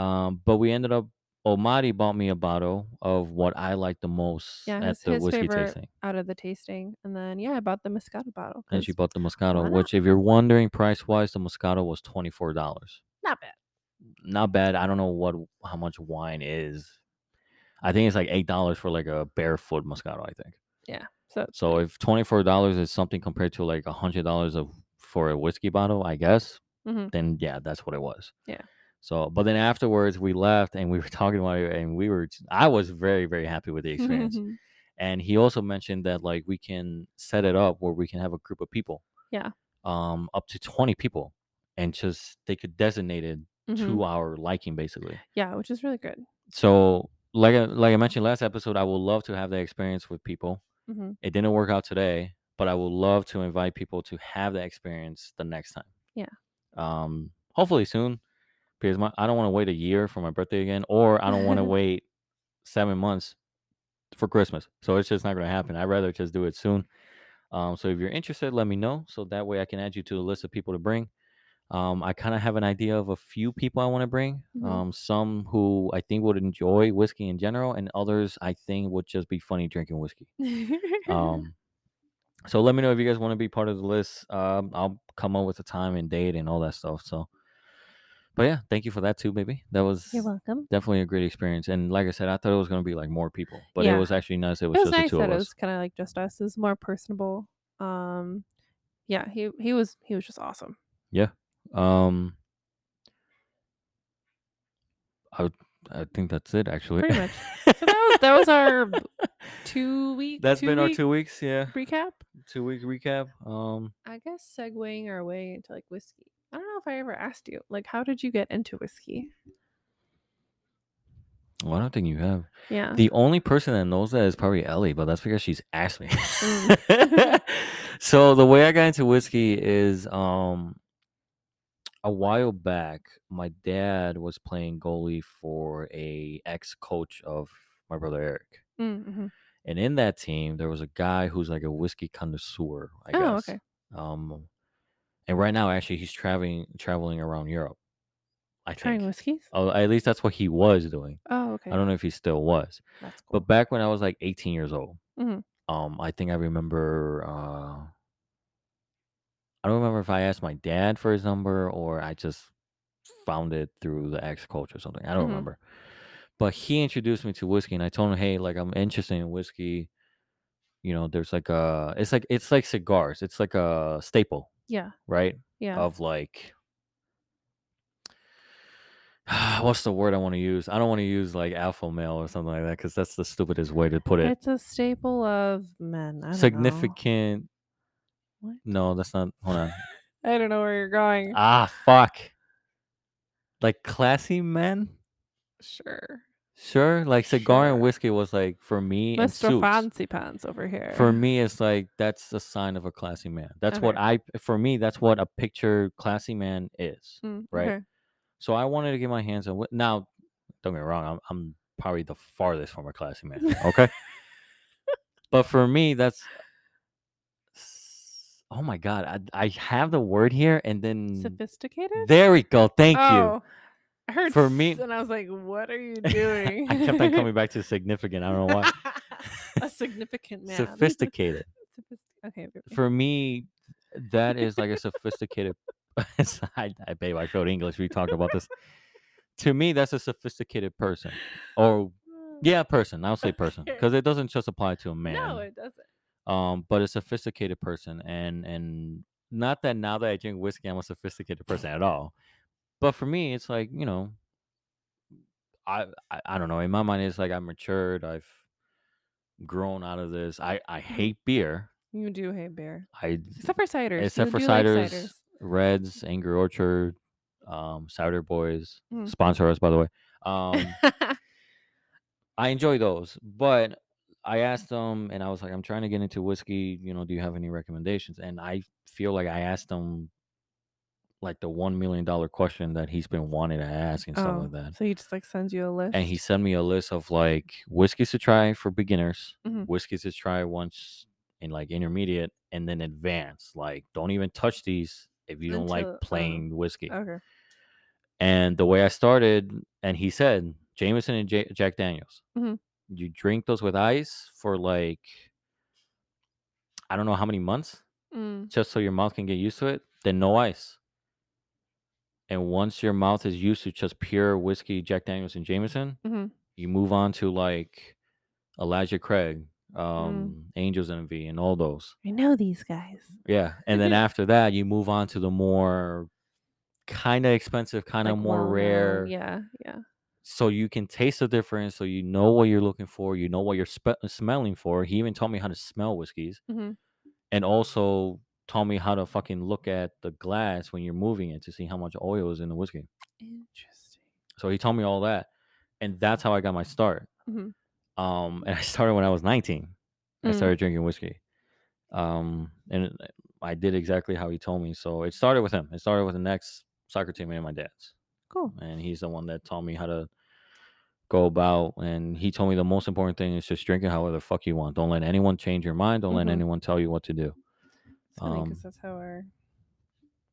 Um, but we ended up. Omari bought me a bottle of what I like the most Yeah, at his- the his whiskey favorite tasting, Out of the tasting, and then yeah, I bought the Moscato bottle. and she bought the Moscato. Which, if you're wondering price wise, the Moscato was twenty four dollars. not bad. Not bad. I don't know what how much wine is. I think it's like eight dollars for like a barefoot Moscato. I think. Yeah. So So if twenty four dollars is something compared to like a hundred dollars of for a whiskey bottle, I guess, Mhm. then yeah, that's what it was. Yeah. So, but then afterwards we left and we were talking about it, and we were. I was very very happy with the experience. and he also mentioned that like we can set it up where we can have a group of people. Yeah. Um, up to twenty people, and just they could designate it Mhm. to our liking basically. Yeah, which is really good. So, like I, like I mentioned last episode, I would love to have that experience with people. hmm It didn't work out today, but I would love to invite people to have that experience the next time. Yeah. Um, hopefully soon because my I don't want to wait a year for my birthday again, or I don't want to wait seven months for Christmas. So it's just not going to happen. I'd rather just do it soon. Um, so if you're interested, let me know so that way I can add you to the list of people to bring. Um, I kind of have an idea of a few people I want to bring. Mhm. Um, some who I think would enjoy whiskey in general, and others I think would just be funny drinking whiskey. Um, so let me know if you guys want to be part of the list. Um, I'll come up with a time and date and all that stuff. So, but yeah, thank you for that too, baby. That was You're welcome. definitely a great experience. And like I said, I thought it was gonna be like more people, but it was actually nice. It was, It was just nice the two that of it us. was kinda like just us. It was more personable. Um, yeah, he he was he was just awesome. Yeah. Um, I would, I think that's it actually. Pretty much. So that was that was our Two week That's been our two weeks. Yeah, recap? two week recap. Um, I guess segueing our way into like whiskey. I don't know if I ever asked you, like, how did you get into whiskey? well, I don't think you have. Yeah. The only person that knows that is probably Ellie, but that's because she's asked me. Mm. so the way I got into whiskey is um a while back, my dad was playing goalie for a ex coach of my brother Eric. Mm, mhm. And in that team, there was a guy who's like a whiskey connoisseur, I Oh, guess. okay. Um and right now actually he's traveling traveling around Europe. I Trying whiskeys? Oh, at least that's what he was doing. Oh, okay. I don't know if he still was. That's cool. But back when I was like 18 years old, Mhm. um, I think I remember. Uh, I don't remember if I asked my dad for his number or I just found it through the ex coach or something. I don't Mhm. remember. But he introduced me to whiskey, and I told him, "Hey, like I'm interested in whiskey. You know, there's like a, it's like it's like cigars. It's like a staple, Yeah. right? Yeah. Of like." What's the word I want to use? I don't want to use like alpha male or something like that because that's the stupidest way to put it. It's a staple of men. I don't know. Significant. What? No, that's not. Hold on. I don't know where you're going. ah, fuck. Like classy men. sure. Sure, like cigar Sure. and whiskey was like for me and Mr. suits. Fancy Pants over here. For me, it's like that's a sign of a classy man. That's what I. For me, that's what a picture classy man is. Mm, right? okay. So I wanted to get my hands on. whi- Now, don't get me wrong. I'm, I'm probably the farthest from a classy man. Okay, but for me, that's. s- Oh my god, I I have the word here, and then Sophisticated? there we go. Thank you. oh, I heard For me- and I was like, "What are you doing?" I kept on coming back to significant. I don't know why. a significant man. Sophisticated. Okay. For me, that is like a sophisticated. I, I, babe, I failed English. We talked about this. To me, that's a sophisticated person, or yeah, person. I'll say person because it doesn't just apply to a man. No, it doesn't. um, but a sophisticated person, and and not that now that I drink whiskey, I'm a sophisticated person at all. But for me, it's like you know, I I, I don't know. In my mind, it's like I've matured. I've grown out of this. I I hate beer. You do hate beer, I except for ciders. except you for do like ciders, ciders. Reds, Angry Orchard, um, Cider Boys. Mhm. Sponsor us, by the way. Um, I enjoy those, but I asked them, and I was like, I'm trying to get into whiskey. You know, do you have any recommendations? And I feel like I asked them like the one million dollar question that he's been wanting to ask and stuff oh, like that. so he just like sends you a list. And he sent me a list of like whiskeys to try for beginners, Mhm. whiskeys to try once in like intermediate, and then advanced. Like, don't even touch these if you don't Until- like oh, plain whiskey. okay. And the way I started, and he said Jameson and J- Jack Daniels. Mhm. You drink those with ice for like I don't know how many months, Mm. just so your mouth can get used to it. Then no ice. And once your mouth is used to just pure whiskey, Jack Daniels and Jameson, Mhm. you move on to like Elijah Craig, Mm. um, Angels Envy, and all those. I know these guys. Yeah, and then after that, you move on to the more kind of expensive, kind of Like, more well-known. rare. Yeah, yeah. so you can taste the difference so you know what you're looking for you know what you're spe- smelling for he even taught me how to smell whiskeys Mhm. and also taught me how to fucking look at the glass when you're moving it to see how much oil is in the whiskey Interesting. so he taught me all that and that's how i got my start Mhm. um and i started when i was 19 i Mm. started drinking whiskey um and it- I did exactly how he told me. So it started with him. It started with the next soccer team and my dad's, Cool. and he's the one that taught me how to go about. And he told me the most important thing is just drink it however the fuck you want. Don't let anyone change your mind. Don't let Mhm. anyone tell you what to do. It's funny Um, because that's how our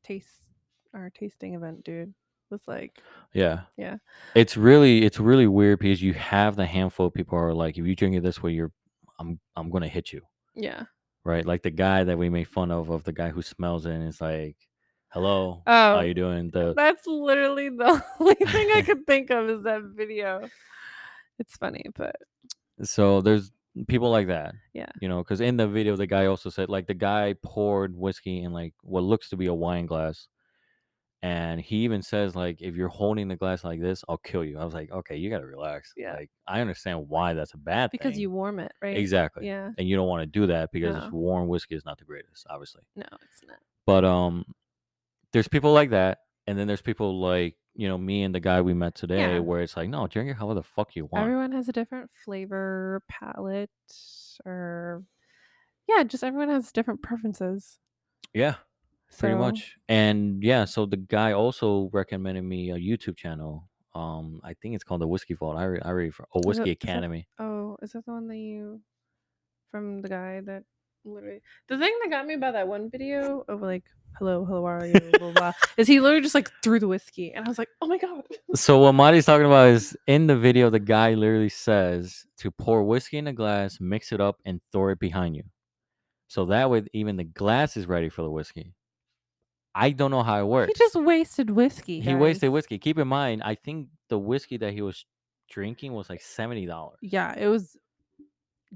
taste, our tasting event, dude, was like. Yeah. Yeah. It's really it's really weird because you have the handful of people who are like, if you drink it this way, you're I'm I'm gonna hit you. Yeah. Right? Like the guy that we made fun of of the guy who smells it and is like, Hello, how Oh, you doing? The That's literally the only thing I could think of is that video. It's funny, but so there's people like that. Yeah. You know, because in the video the guy also said like the guy poured whiskey in like what looks to be a wine glass. And he even says like if you're holding the glass like this, I'll kill you. I was like, okay, you gotta relax. Yeah. Like I understand why that's a bad thing. because thing. you warm it, right? Exactly. Yeah. and you don't want to do that because No. warm whiskey is not the greatest, obviously. No, it's not. But um, there's people like that, and then there's people like you know me and the guy we met today, Yeah. where it's like, no, drink it however the fuck you want. Everyone has a different flavor palette, or yeah, just everyone has different preferences. yeah, pretty So, much. And yeah, so the guy also recommended me a YouTube channel. Um, I think it's called the Whiskey Vault. I re- I already oh Is Whiskey it- is it- Academy. Oh, is that the one that you from the guy that literally the thing that got me about that one video of like hello, hello, are you? Blah, blah, blah, is he literally just like threw the whiskey and I was like, oh my god. So what Marty's talking about is in the video, the guy literally says to pour whiskey in a glass, mix it up, and throw it behind you. So that way, even the glass is ready for the whiskey. I don't know how it works. He just wasted whiskey. He wasted whiskey. Keep in mind, I think the whiskey that he was drinking was like seventy dollars. Yeah, it was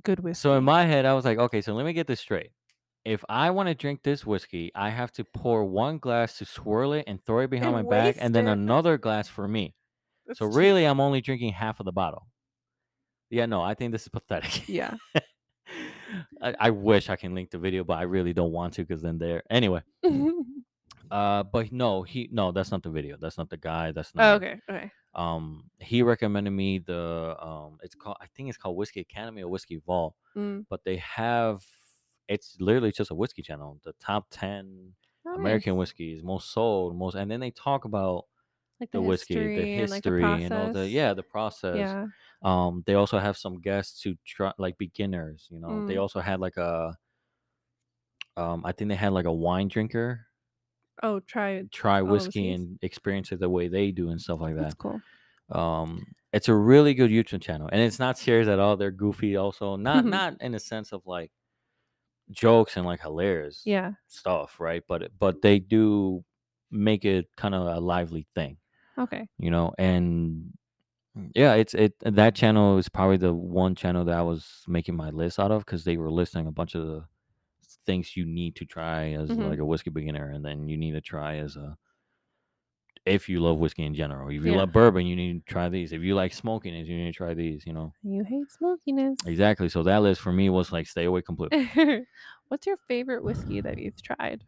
good whiskey. So in my head, I was like, okay, so let me get this straight. If I want to drink this whiskey, I have to pour one glass to swirl it and throw it behind And my back, and then it. another glass for me. That's So cheap. really, I'm only drinking half of the bottle. Yeah, no, I think this is pathetic. Yeah. I, I wish I can link the video, but I really don't want to because then there. Anyway, uh, but no, he no, that's not the video. That's not the guy. That's not. oh, okay. Okay. Um, he recommended me the um, it's called I think it's called Whiskey Academy or Whiskey Vault, Mm. but they have it's literally just a whiskey channel. The top ten Oh, American whiskeys, most sold, most, and then they talk about like the, whiskey, the history and, like, the and all the yeah, the process. Yeah. Um, they also have some guests who try like beginners. You know, they Mm. also had like a um, I think they had like a wine drinker Oh, try. try whiskey whiskeys? and experience it the way they do and stuff like That's that. cool. Um, it's a really good YouTube channel, and it's not serious at all. They're goofy, also not not in the sense of like jokes and like hilarious Yeah. stuff, right? But but they do make it kind of a lively thing, Okay. you know. And yeah, it's it that channel is probably the one channel that I was making my list out of because they were listing a bunch of the things you need to try as Mhm. like a whiskey beginner, and then you need to try as a if you love whiskey in general. If you Yeah. love bourbon, you need to try these. If you like smoking it, you need to try these. You know You hate smokiness. exactly. So that list for me was like stay away completely. What's your favorite whiskey that you've tried?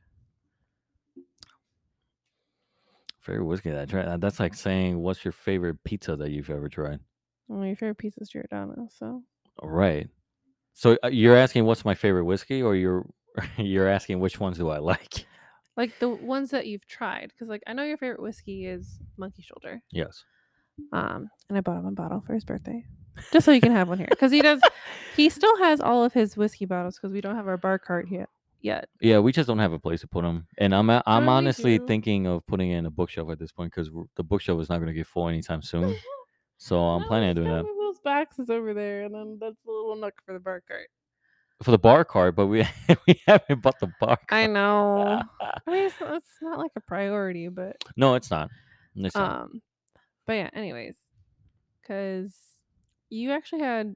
favorite whiskey that I tried. That's like saying what's your favorite pizza that you've ever tried. Well, your favorite pizza is Giordano, so Right. So uh, you're asking what's my favorite whiskey, or you're you're asking which ones do I like? like the ones that you've tried, because like I know your favorite whiskey is Monkey Shoulder. Yes. Um, and I bought him a bottle for his birthday, just so you can have one here, because he does. He still has all of his whiskey bottles because we don't have our bar cart yet. Yet. Yeah, we just don't have a place to put them, and I'm I'm we honestly do. thinking of putting it in a bookshelf at this point because the bookshelf is not going to get full anytime soon. So I'm planning on doing that Those boxes over there, and then that's a little nook for the bar cart. For the bar card, but we we haven't bought the bar. I know. I mean, it's, it's not like a priority, but no, it's not. It's not. um, but yeah. Anyways, because you actually had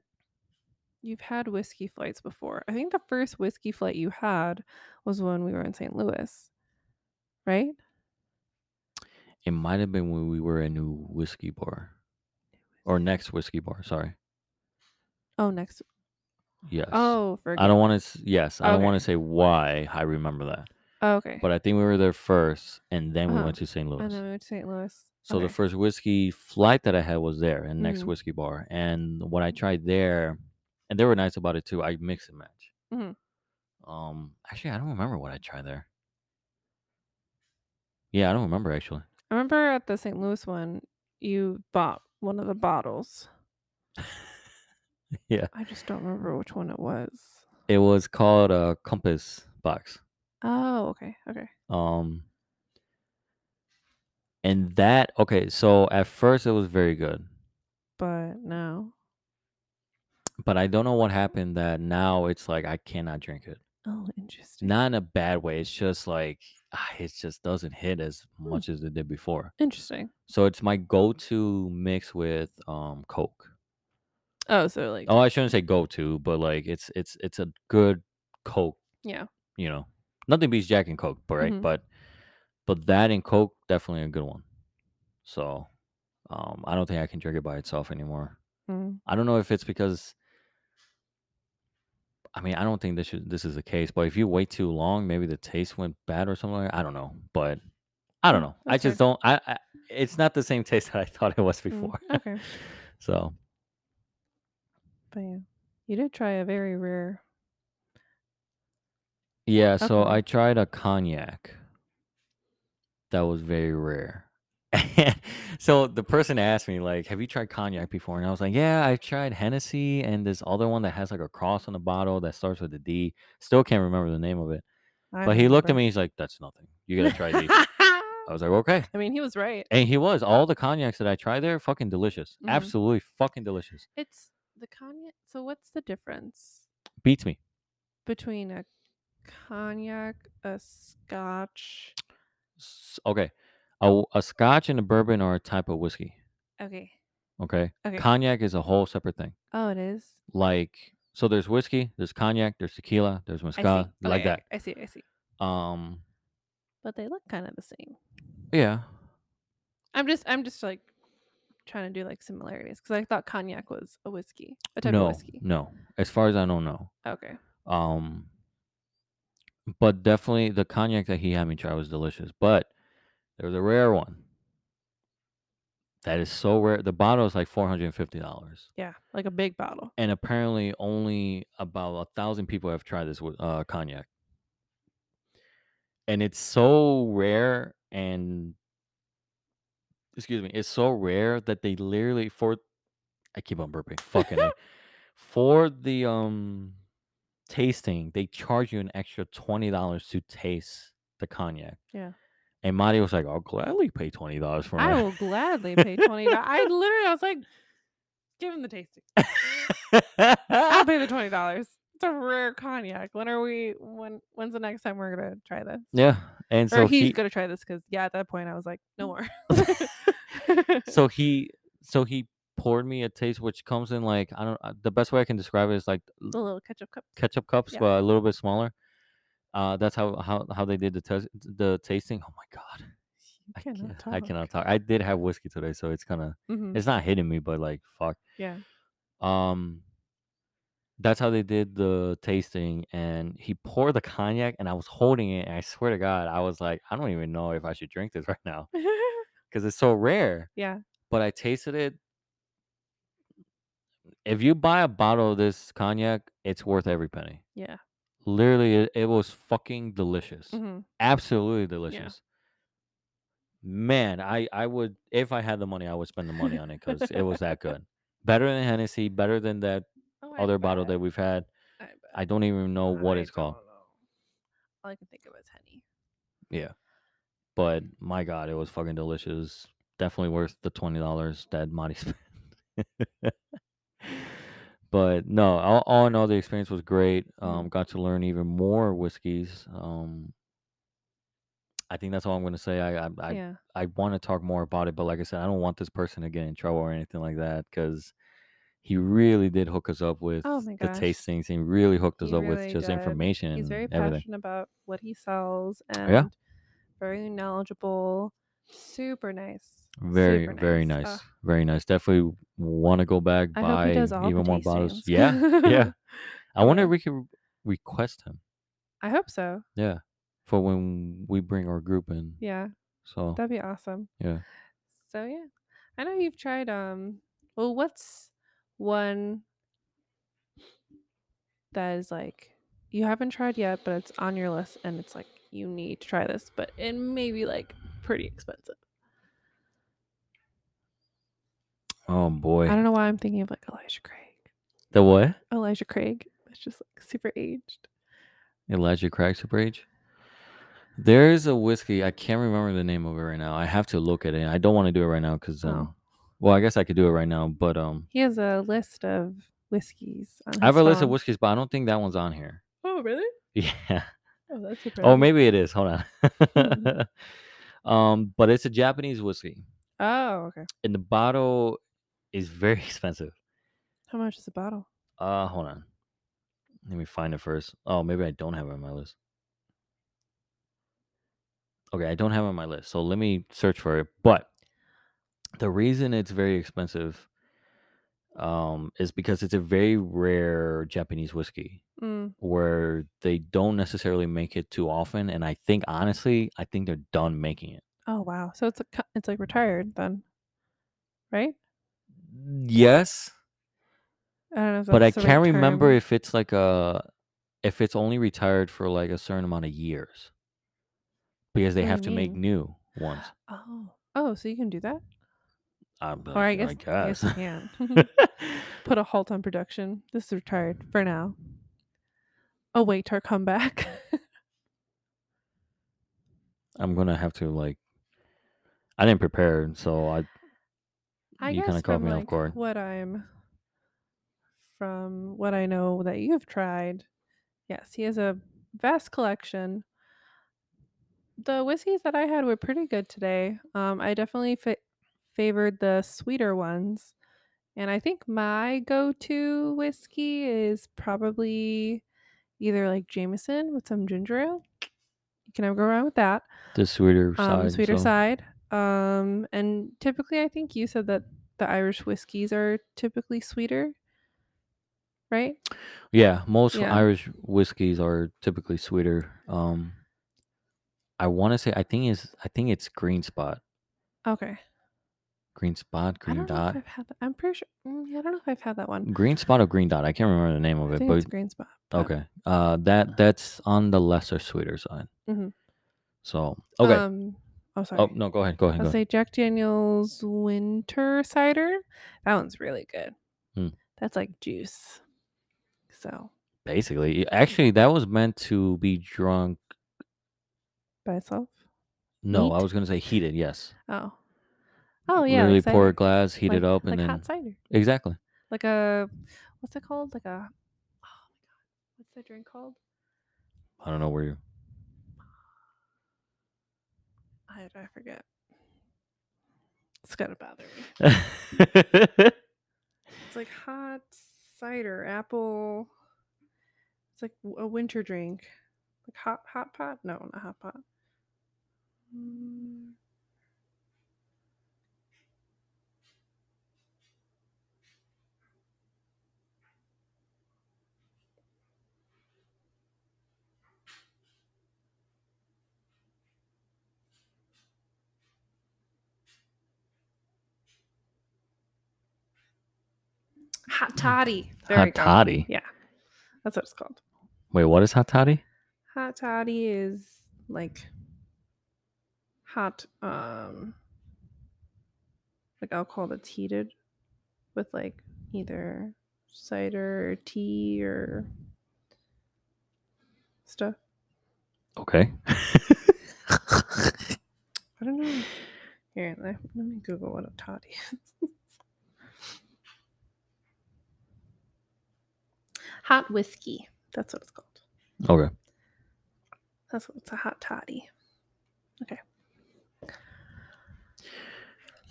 you've had whiskey flights before. I think the first whiskey flight you had was when we were in St. Louis, right? It might have been when we were in a new whiskey bar, or next whiskey bar. Sorry. Oh, next. Yes. Oh, for I don't want to. Yes, I don't Okay. want to say why I remember that, Oh, okay. but I think we were there first, and then we Uh-huh. went to St. Louis. and then we went to St. Louis. So the Okay. first whiskey flight that I had was there, and next Mhm. whiskey bar. And what I tried there, and they were nice about it too. I mix and match. Mhm. Um, actually, I don't remember what I tried there. Yeah, I don't remember actually. I remember at the St. Louis one, you bought one of the bottles. Yeah. I just don't remember which one it was. It was called a Compass box. Oh, okay, okay. Um, and that okay. So at first it was very good, But now but I don't know what happened that now it's like I cannot drink it. Oh, interesting. Not in a bad way. It's just like ah, it just doesn't hit as Hmm. much as it did before. Interesting. So it's my go-to mix with um Coke. Oh, so like Oh, I shouldn't say go-to, but like it's it's it's a good Coke. yeah. You know, nothing beats Jack and Coke, but right? Mhm. But but that and Coke definitely a good one. So um, I don't think I can drink it by itself anymore. Mm. I don't know if it's because I mean I don't think this should this is the case, but if you wait too long, maybe the taste went bad or something. Like I don't know, but I don't Mm, know. I that's just fair. don't. I, I it's not the same taste that I thought it was Mm, before. okay. so But yeah. You did try a very rare yeah, so Okay. I tried a cognac that was very rare. so the person asked me like, "Have you tried cognac before?" And I was like, "Yeah, I've tried Hennessy and this other one that has like a cross on the bottle that starts with a D. Still can't remember the name of it." I But he looked at remember. me. He's like, "That's nothing. You gotta try these." I was like, "Okay." I mean, he was right. And he was. All the cognacs that I tried there, fucking delicious. Mhm. Absolutely fucking delicious. It's the cognac. So what's the difference Beats me. between a cognac, a scotch? S- Okay. A, a scotch and a bourbon are a type of whiskey. Okay. Okay. Okay. Cognac is a whole separate thing. Oh, it is. Like, so there's whiskey, there's cognac, there's tequila, there's I mezcal, see. like Okay, that. I see. I see. Um, But they look kind of the same. yeah. I'm just, I'm just like trying to do like similarities because I thought cognac was a whiskey, a type no, of whiskey. no. As far as I don't know. Okay. Um, but definitely the cognac that he had me try was delicious. But there was a rare one that is so rare. The bottle is like four hundred and fifty dollars, Yeah, like a big bottle. and apparently only about a thousand people have tried this with uh, cognac. And it's so rare, and excuse me, it's so rare that they literally for I keep on burping, fucking A. for the um tasting, they charge you an extra twenty dollars to taste the cognac. Yeah. And Marty was like, "I'll gladly pay twenty dollars for I will gladly pay twenty. dollars. I literally, I was like, give him the tasting. I'll pay the twenty dollars. It's a rare cognac. When are we? When? When's the next time we're gonna try this? yeah, and or so he's he, gonna try this because yeah, at that point I was like, no more. so he, so he poured me a taste, which comes in like I don't. uh, The best way I can describe it is like the little ketchup cup. ketchup cups, Yeah. but a little bit smaller. Uh, that's how how how they did the test the tasting. Oh my god, I cannot I talk. cannot talk. I did have whiskey today, so it's kind of Mhm. it's not hitting me, but like fuck. Yeah. Um, that's how they did the tasting, and he poured the cognac, and I was holding it, and I swear to God, I was like, I don't even know if I should drink this right now because it's so rare. yeah. But I tasted it. If you buy a bottle of this cognac, it's worth every penny. Yeah. Literally, it, it was fucking delicious. hmm Absolutely delicious. Man, I I would if I had the money, I would spend the money on it because it was that good. Better than Hennessy, better than that other bottle that we've had. I. I don't even know what I it's called. don't know. All I can think of is Henny. Yeah. But my God, it was fucking delicious. Definitely worth the twenty dollars that Marty spent. but no, all, all in all, the experience was great. Um, got to learn even more whiskeys. Um, I think that's all I'm gonna say. I I I, yeah. I want to talk more about it, but like I said, I don't want this person to get in trouble or anything like that because he really did hook us up with Oh the tastings. He really hooked us He up with just did. information He's very everything. passionate about what he sells and Yeah. very knowledgeable. Super nice. Very, Super very nice. nice. Ugh. Very nice. Definitely want to go back, I hope buy he does all even the more bottles. Yeah, yeah. I wonder if we could request him. I hope so. Yeah, for when we bring our group in. Yeah. So That'd be awesome. yeah. So yeah. I know you've tried um well what's one that is like you haven't tried yet, but it's on your list and it's like you need to try this, but it may be like pretty expensive. Oh boy. I don't know why I'm thinking of like Elijah Craig. The what? Elijah Craig. It's just like super aged. Elijah Craig Super aged? There's a whiskey. I can't remember the name of it right now. I have to look at it. I don't want to do it right now because um, Oh. Well, I guess I could do it right now, but um, He has a list of whiskeys. On I have a his list of phone. whiskeys, but I don't think that one's on here. Oh, really? Yeah. Oh, that's super. Oh, maybe it is. Hold on. um, but it's a Japanese whiskey, Oh, okay. and the bottle is very expensive. How much is a bottle? Uh, hold on. Let me find it first. Oh, maybe I don't have it on my list. Okay, I don't have it on my list. So let me search for it. But the reason it's very expensive um is because it's a very rare Japanese whiskey Mm. where they don't necessarily make it too often and I think honestly, I think they're done making it. Oh, wow. So it's a, it's like retired then, right? Yes, I don't know. If but I that's the right can't remember term. if it's like a if it's only retired for like a certain amount of years. Because they What have to make new ones. Oh, oh, so you can do that, Um, or I guess I guess you can put a halt on production. This is retired for now. Await our comeback. I'm gonna have to like. I didn't prepare, so I. I You guess kinda caught me off like guard. what I'm from what I know that you've tried. Yes, he has a vast collection. The whiskeys that I had were pretty good today. Um, I definitely fa- favored the sweeter ones, and I think my go-to whiskey is probably either like Jameson with some ginger ale. You can never go wrong with that. The sweeter um, side. the sweeter so- side. Um, and typically, I think you said that the Irish whiskeys are typically sweeter, right? Yeah, most Yeah. Irish whiskeys are typically sweeter. Um, I want to say I think it's I think it's Green Spot, Okay. Green Spot, I Green don't know Dot, if I've had that. I'm pretty sure. mm, yeah, I don't know if I've had that one. Green Spot or Green Dot. I can't remember the name of I it, think but it's green spot. but, okay. Uh, that that's on the lesser sweeter side. Mhm. So okay. Um. Oh, sorry. oh no, go ahead. Go ahead. I'll say. Jack Daniel's Winter Cider. That one's really good. Hmm. That's like juice. So Basically, actually, that was meant to be drunk. by itself. No, I Neat. was gonna say heated. Yes. Oh. Oh yeah. Literally like pour a glass, heat it up, and like then hot cider. exactly. like a what's it called? Like a oh my god, what's that drink called? I don't know where you. I I forget. It's gonna bother me. It's like hot cider, apple. It's like a winter drink, like hot hot pot. No, not hot pot. Mm, Hot toddy. We Hot go. toddy. Yeah, that's what it's called. Wait, what is hot toddy? Hot toddy is like hot um like alcohol that's heated with like either cider or tea or stuff. Okay. I don't know. Here, let, let me Google what a toddy is. hot whiskey. That's what it's called. okay. That's what it's a hot toddy. Okay.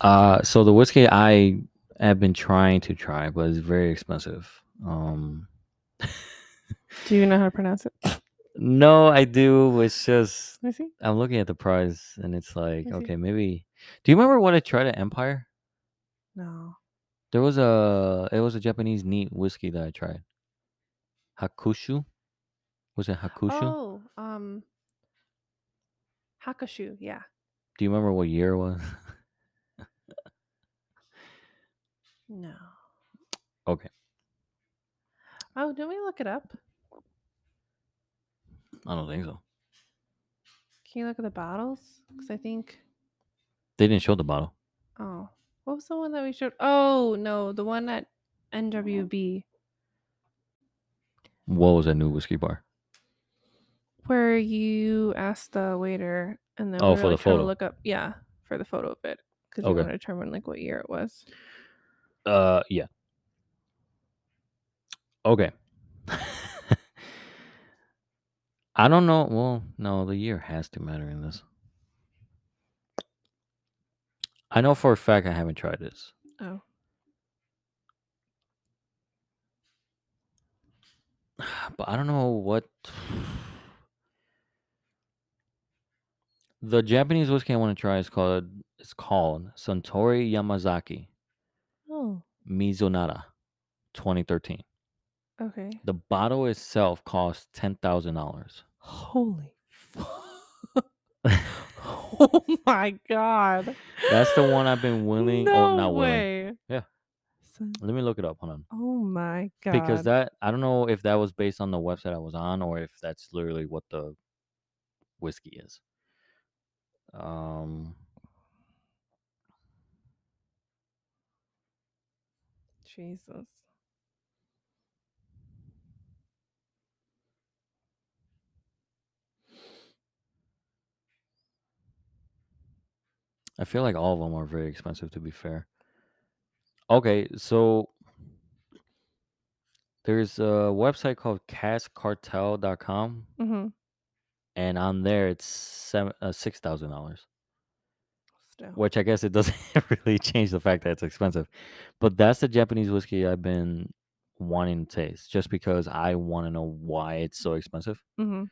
Uh, so the whiskey I have been trying to try, but it's very expensive. Um, Do you know how to pronounce it? No, I do. It's just me see. I'm looking at the price, and it's like, okay, maybe. Do you remember what I tried at Empire? No. There was a it was a Japanese neat whiskey that I tried. Hakushu. Was it Hakushu? Oh, um, Hakashu. Yeah. Do you remember what year it was? No. Okay. Oh, didn't we look it up? I don't think so. Can you look at the bottles? Because I think. They didn't show the bottle. Oh, what was the one that we showed? Oh no, the one at NWB What was that new whiskey bar? where you asked the waiter and then Oh, we were, for the like, to photo. look up. Yeah, for the photo of it because Okay. we want to determine like what year it was. Uh, yeah. Okay. I don't know. Well, no, the year has to matter in this. I know for a fact I haven't tried this. Oh, but I don't know what the Japanese whiskey I want to try is called. It's called Suntory Yamazaki oh, Mizunara, 2013. okay. The bottle itself costs ten thousand dollars. Holy. fuck. oh my god. That's the one I've been willing. Oh, no oh, not willing. way. Yeah. Let me look it up. Hold on. Oh my god. Because that I don't know if that was based on the website I was on or if that's literally what the whiskey is. Um, Jesus. I feel like all of them are very expensive to be fair. Okay, so there's a website called caskcartel.com Mm-hmm. and on there it's seven uh, six thousand dollars. Still. Which I guess it doesn't really change the fact that it's expensive. But that's the Japanese whiskey I've been wanting to taste just because I want to know why it's so expensive. Mm-hmm.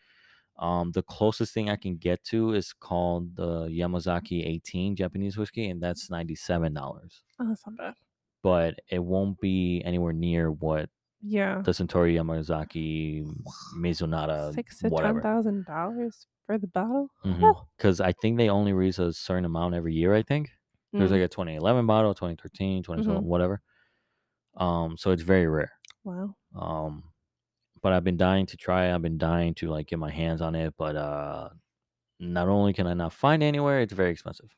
Um, the closest thing I can get to is called the Yamazaki 18 Japanese whiskey, and that's $97. Oh, that's not bad. But it won't be anywhere near what Yeah. the Suntory Yamazaki Mizunara, Six to ten whatever. thousand dollars for the bottle. Because I think they only release a certain amount every year, I think. There's Mm, like a 2011 bottle, 2013, 2012, Mhm. whatever. Um, so it's very rare. wow. Um, but I've been dying to try. it. I've been dying to like get my hands on it. But uh, not only can I not find it anywhere, it's very expensive.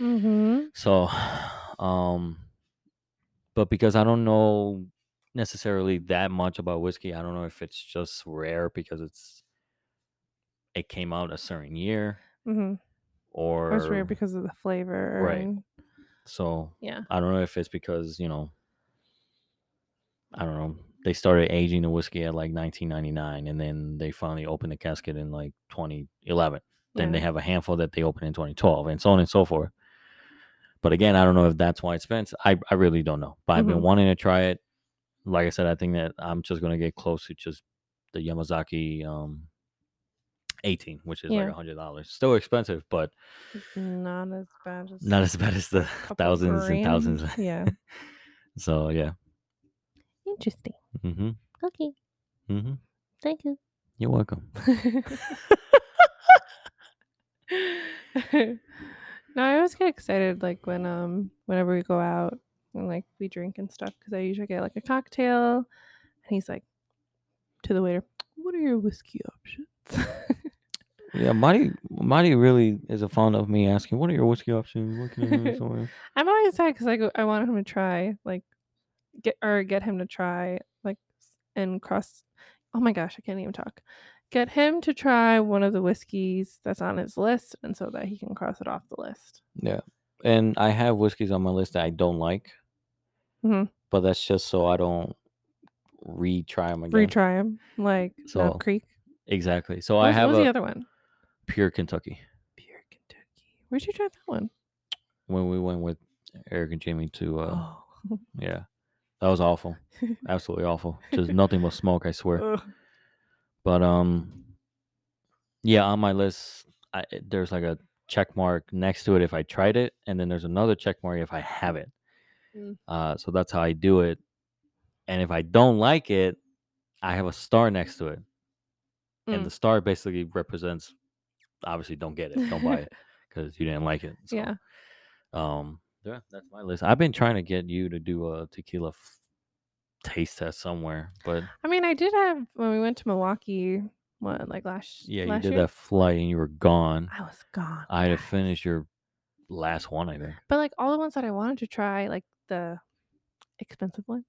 Mm-hmm. So, um, but because I don't know necessarily that much about whiskey, I don't know if it's just rare because it's it came out a certain year Mm-hmm. or It's rare because of the flavor. Right. so yeah. I don't know if it's because you know I don't know they started aging the whiskey at like 1999 and then they finally opened the casket in like 2011 then they have a handful that they open in 2012 and so on and so forth but again i don't know if that's why it's expensive i, I really don't know but i've been Mhm. wanting to try it like i said i think that i'm just going to get close to just the yamazaki um 18 which is Yeah. like a hundred dollars still expensive but Not as bad as not as bad as the thousands and thousands Yeah. so yeah Interesting. mm-hmm Okay. mm-hmm Thank you. you're welcome no, I always get excited like when um whenever we go out and like we drink and stuff because I usually get like a cocktail and he's like to the waiter, "What are your whiskey options?" Yeah, Marty, Marty really is a fond of me asking, "What are your whiskey options? What can I somewhere? I'm always excited because I go, I want him to try like get or get him to try like and cross. Oh my gosh, I can't even talk. Get him to try one of the whiskeys that's on his list, and so that he can cross it off the list. Yeah, and I have whiskeys on my list that I don't like, Mhm. but that's just so I don't retry them again. Retry him like So, Knob Creek. Exactly. So I was, what have was the other one? pure Kentucky Pure Kentucky. Where'd you try that one? when we went with Eric and Jamie to. Uh, oh. Yeah, that was awful. Absolutely awful. Just nothing but smoke. I swear. Ugh. But um, yeah, on my list, I, there's like a check mark next to it if I tried it, and then there's another check mark if I have it. Mm. Uh, so that's how I do it. And if I don't like it, I have a star next to it, and Mm. the star basically represents, obviously, don't get it, don't buy it, because you didn't like it. So, Yeah. Um. Yeah, that's my list. I've been trying to get you to do a tequila taste test somewhere, but I mean, I did have when we went to Milwaukee What, like last Yeah, you did year? that flight and you were gone. I was gone. I had to finish your last one, I think. But like all the ones that I wanted to try, like the expensive ones,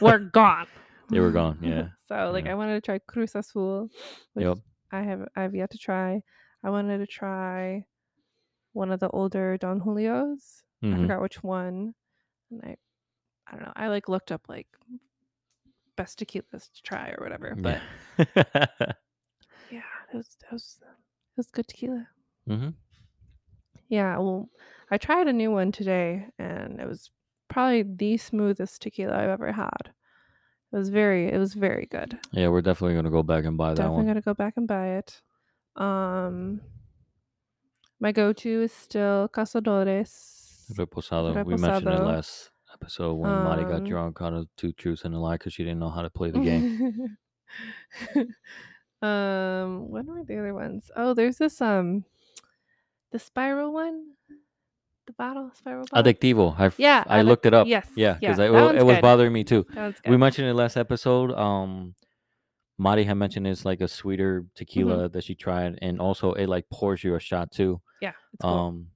were gone. They were gone, yeah, so like yeah. I wanted to try Cruz Azul, which Yep. I have I've yet to try. I wanted to try one of the older Don Julios. I Mhm. forgot which one. And I I don't know. I like looked up like best tequilas to try or whatever. But Yeah. yeah, it was it was it was good tequila. Mhm. Yeah, well, I tried a new one today and it was probably the smoothest tequila I've ever had. It was very it was very good. Yeah, we're definitely gonna go back and buy that Definitely one. gotta go back and buy it. Um my go-to is still Cazadores. Reposado. We mentioned it Reposado. last episode when Mari got Um, drunk on a two truths and a lie because she didn't know how to play the game. um, what are the other ones? Oh, there's this um the spiral one. The bottle spiral bottle. Adictivo. I, Yeah, I addic- looked it up. yes, Yeah, yeah, because it, wa- one's it was good. bothering me too. We mentioned it last episode. Um, Mari had mentioned it's like a sweeter tequila Mm-hmm. that she tried, and also it like pours you a shot too. yeah, cool. Um,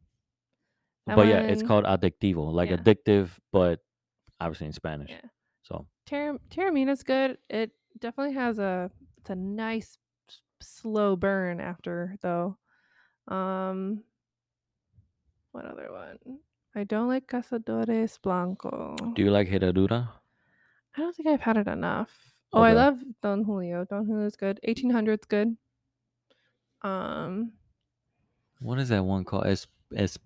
That but yeah, it's one- called adictivo, like Yeah. addictive, but obviously in Spanish. Yeah. So Ter- Teremana's good. It definitely has a it's a nice s- slow burn after though. Um what other one? I don't like Cazadores Blanco. do you like Herradura? I don't think I've had it enough. Oh, I Okay. love Don Julio. Don Julio's good. 1800's good. Um What is that one called? Es, es,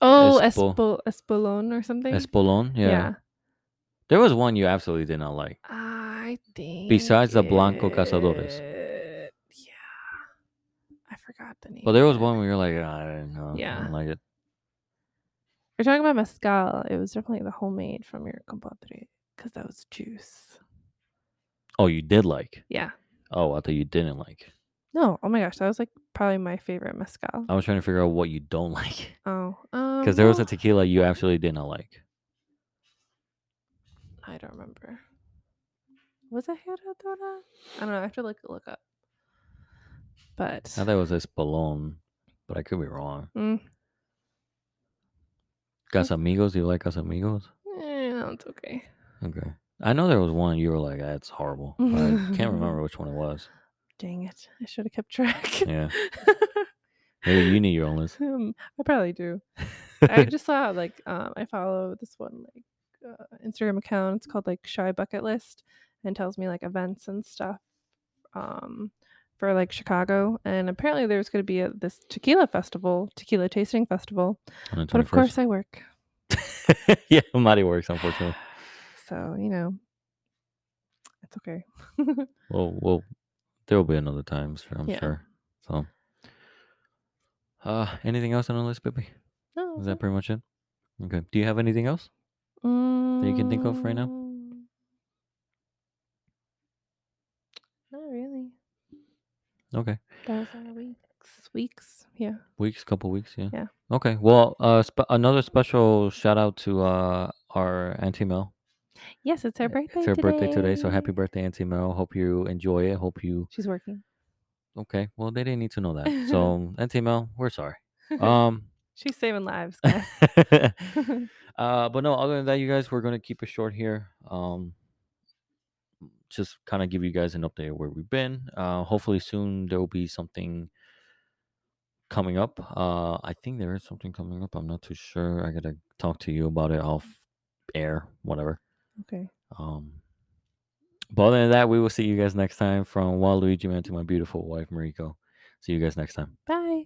oh, Espo- Espo Espolon or something. Espolon? Yeah. There was one you absolutely did not like. I think Besides the Blanco Cazadores. Yeah. I forgot the name. But there was one where you're like, "Ah, I didn't know. I Yeah. don't like it. You're talking about mezcal. It was definitely the homemade from your compadre because that was juice. Oh, you did like. Yeah. Oh, I thought you didn't like. No. Oh my gosh, that was like probably my favorite mezcal. I was trying to figure out what you don't like. Oh, um, Because there was a tequila you absolutely did not like. I don't remember. Was it Herradura? I don't know. I have to look look up. But I thought it was Espolon, but I could be wrong. mm, Casamigos, do you like Casamigos? eh, no, it's okay. Okay. I know there was one you were like, that's horrible. I can't remember which one it was. Dang it! I should have kept track. Yeah. Maybe you need your own list. Um, I probably do. I just saw like um, I follow this one like uh, Instagram account. It's called like Shy Bucket List, and tells me like events and stuff um, for like Chicago. And apparently there's going to be a, this tequila festival, tequila tasting festival. But of course I work, yeah, Mari works, unfortunately. so you know it's okay. Well, well, there will be another time, sure, I'm Yeah. sure. So, uh, anything else on the list, Pippi? no, Is that pretty much it? Okay. Do you have anything else? that you can think of right now? Mm. Not really. Okay. That was are weeks. Weeks. Yeah. Weeks, couple weeks, yeah. Yeah. Okay. Well, uh, spe- another special shout out to uh our Auntie Mel. Yes, it's her birthday. It's her today. birthday today, so happy birthday, Auntie Mel. Hope you enjoy it. Hope you. She's working. Okay. Well, they didn't need to know that. So, Auntie Mel, we're sorry. Um. She's saving lives, guys. uh, but no, other than that, you guys, we're gonna keep it short here. Um, just kind of give you guys an update of where we've been. Uh, hopefully soon there will be something coming up. Uh, I think there is something coming up. I'm not too sure. I gotta talk to you about it off air, whatever. Okay. Um, but other than that, we will see you guys next time. From Waluigi Man to my beautiful wife Mariko. See you guys next time. Bye.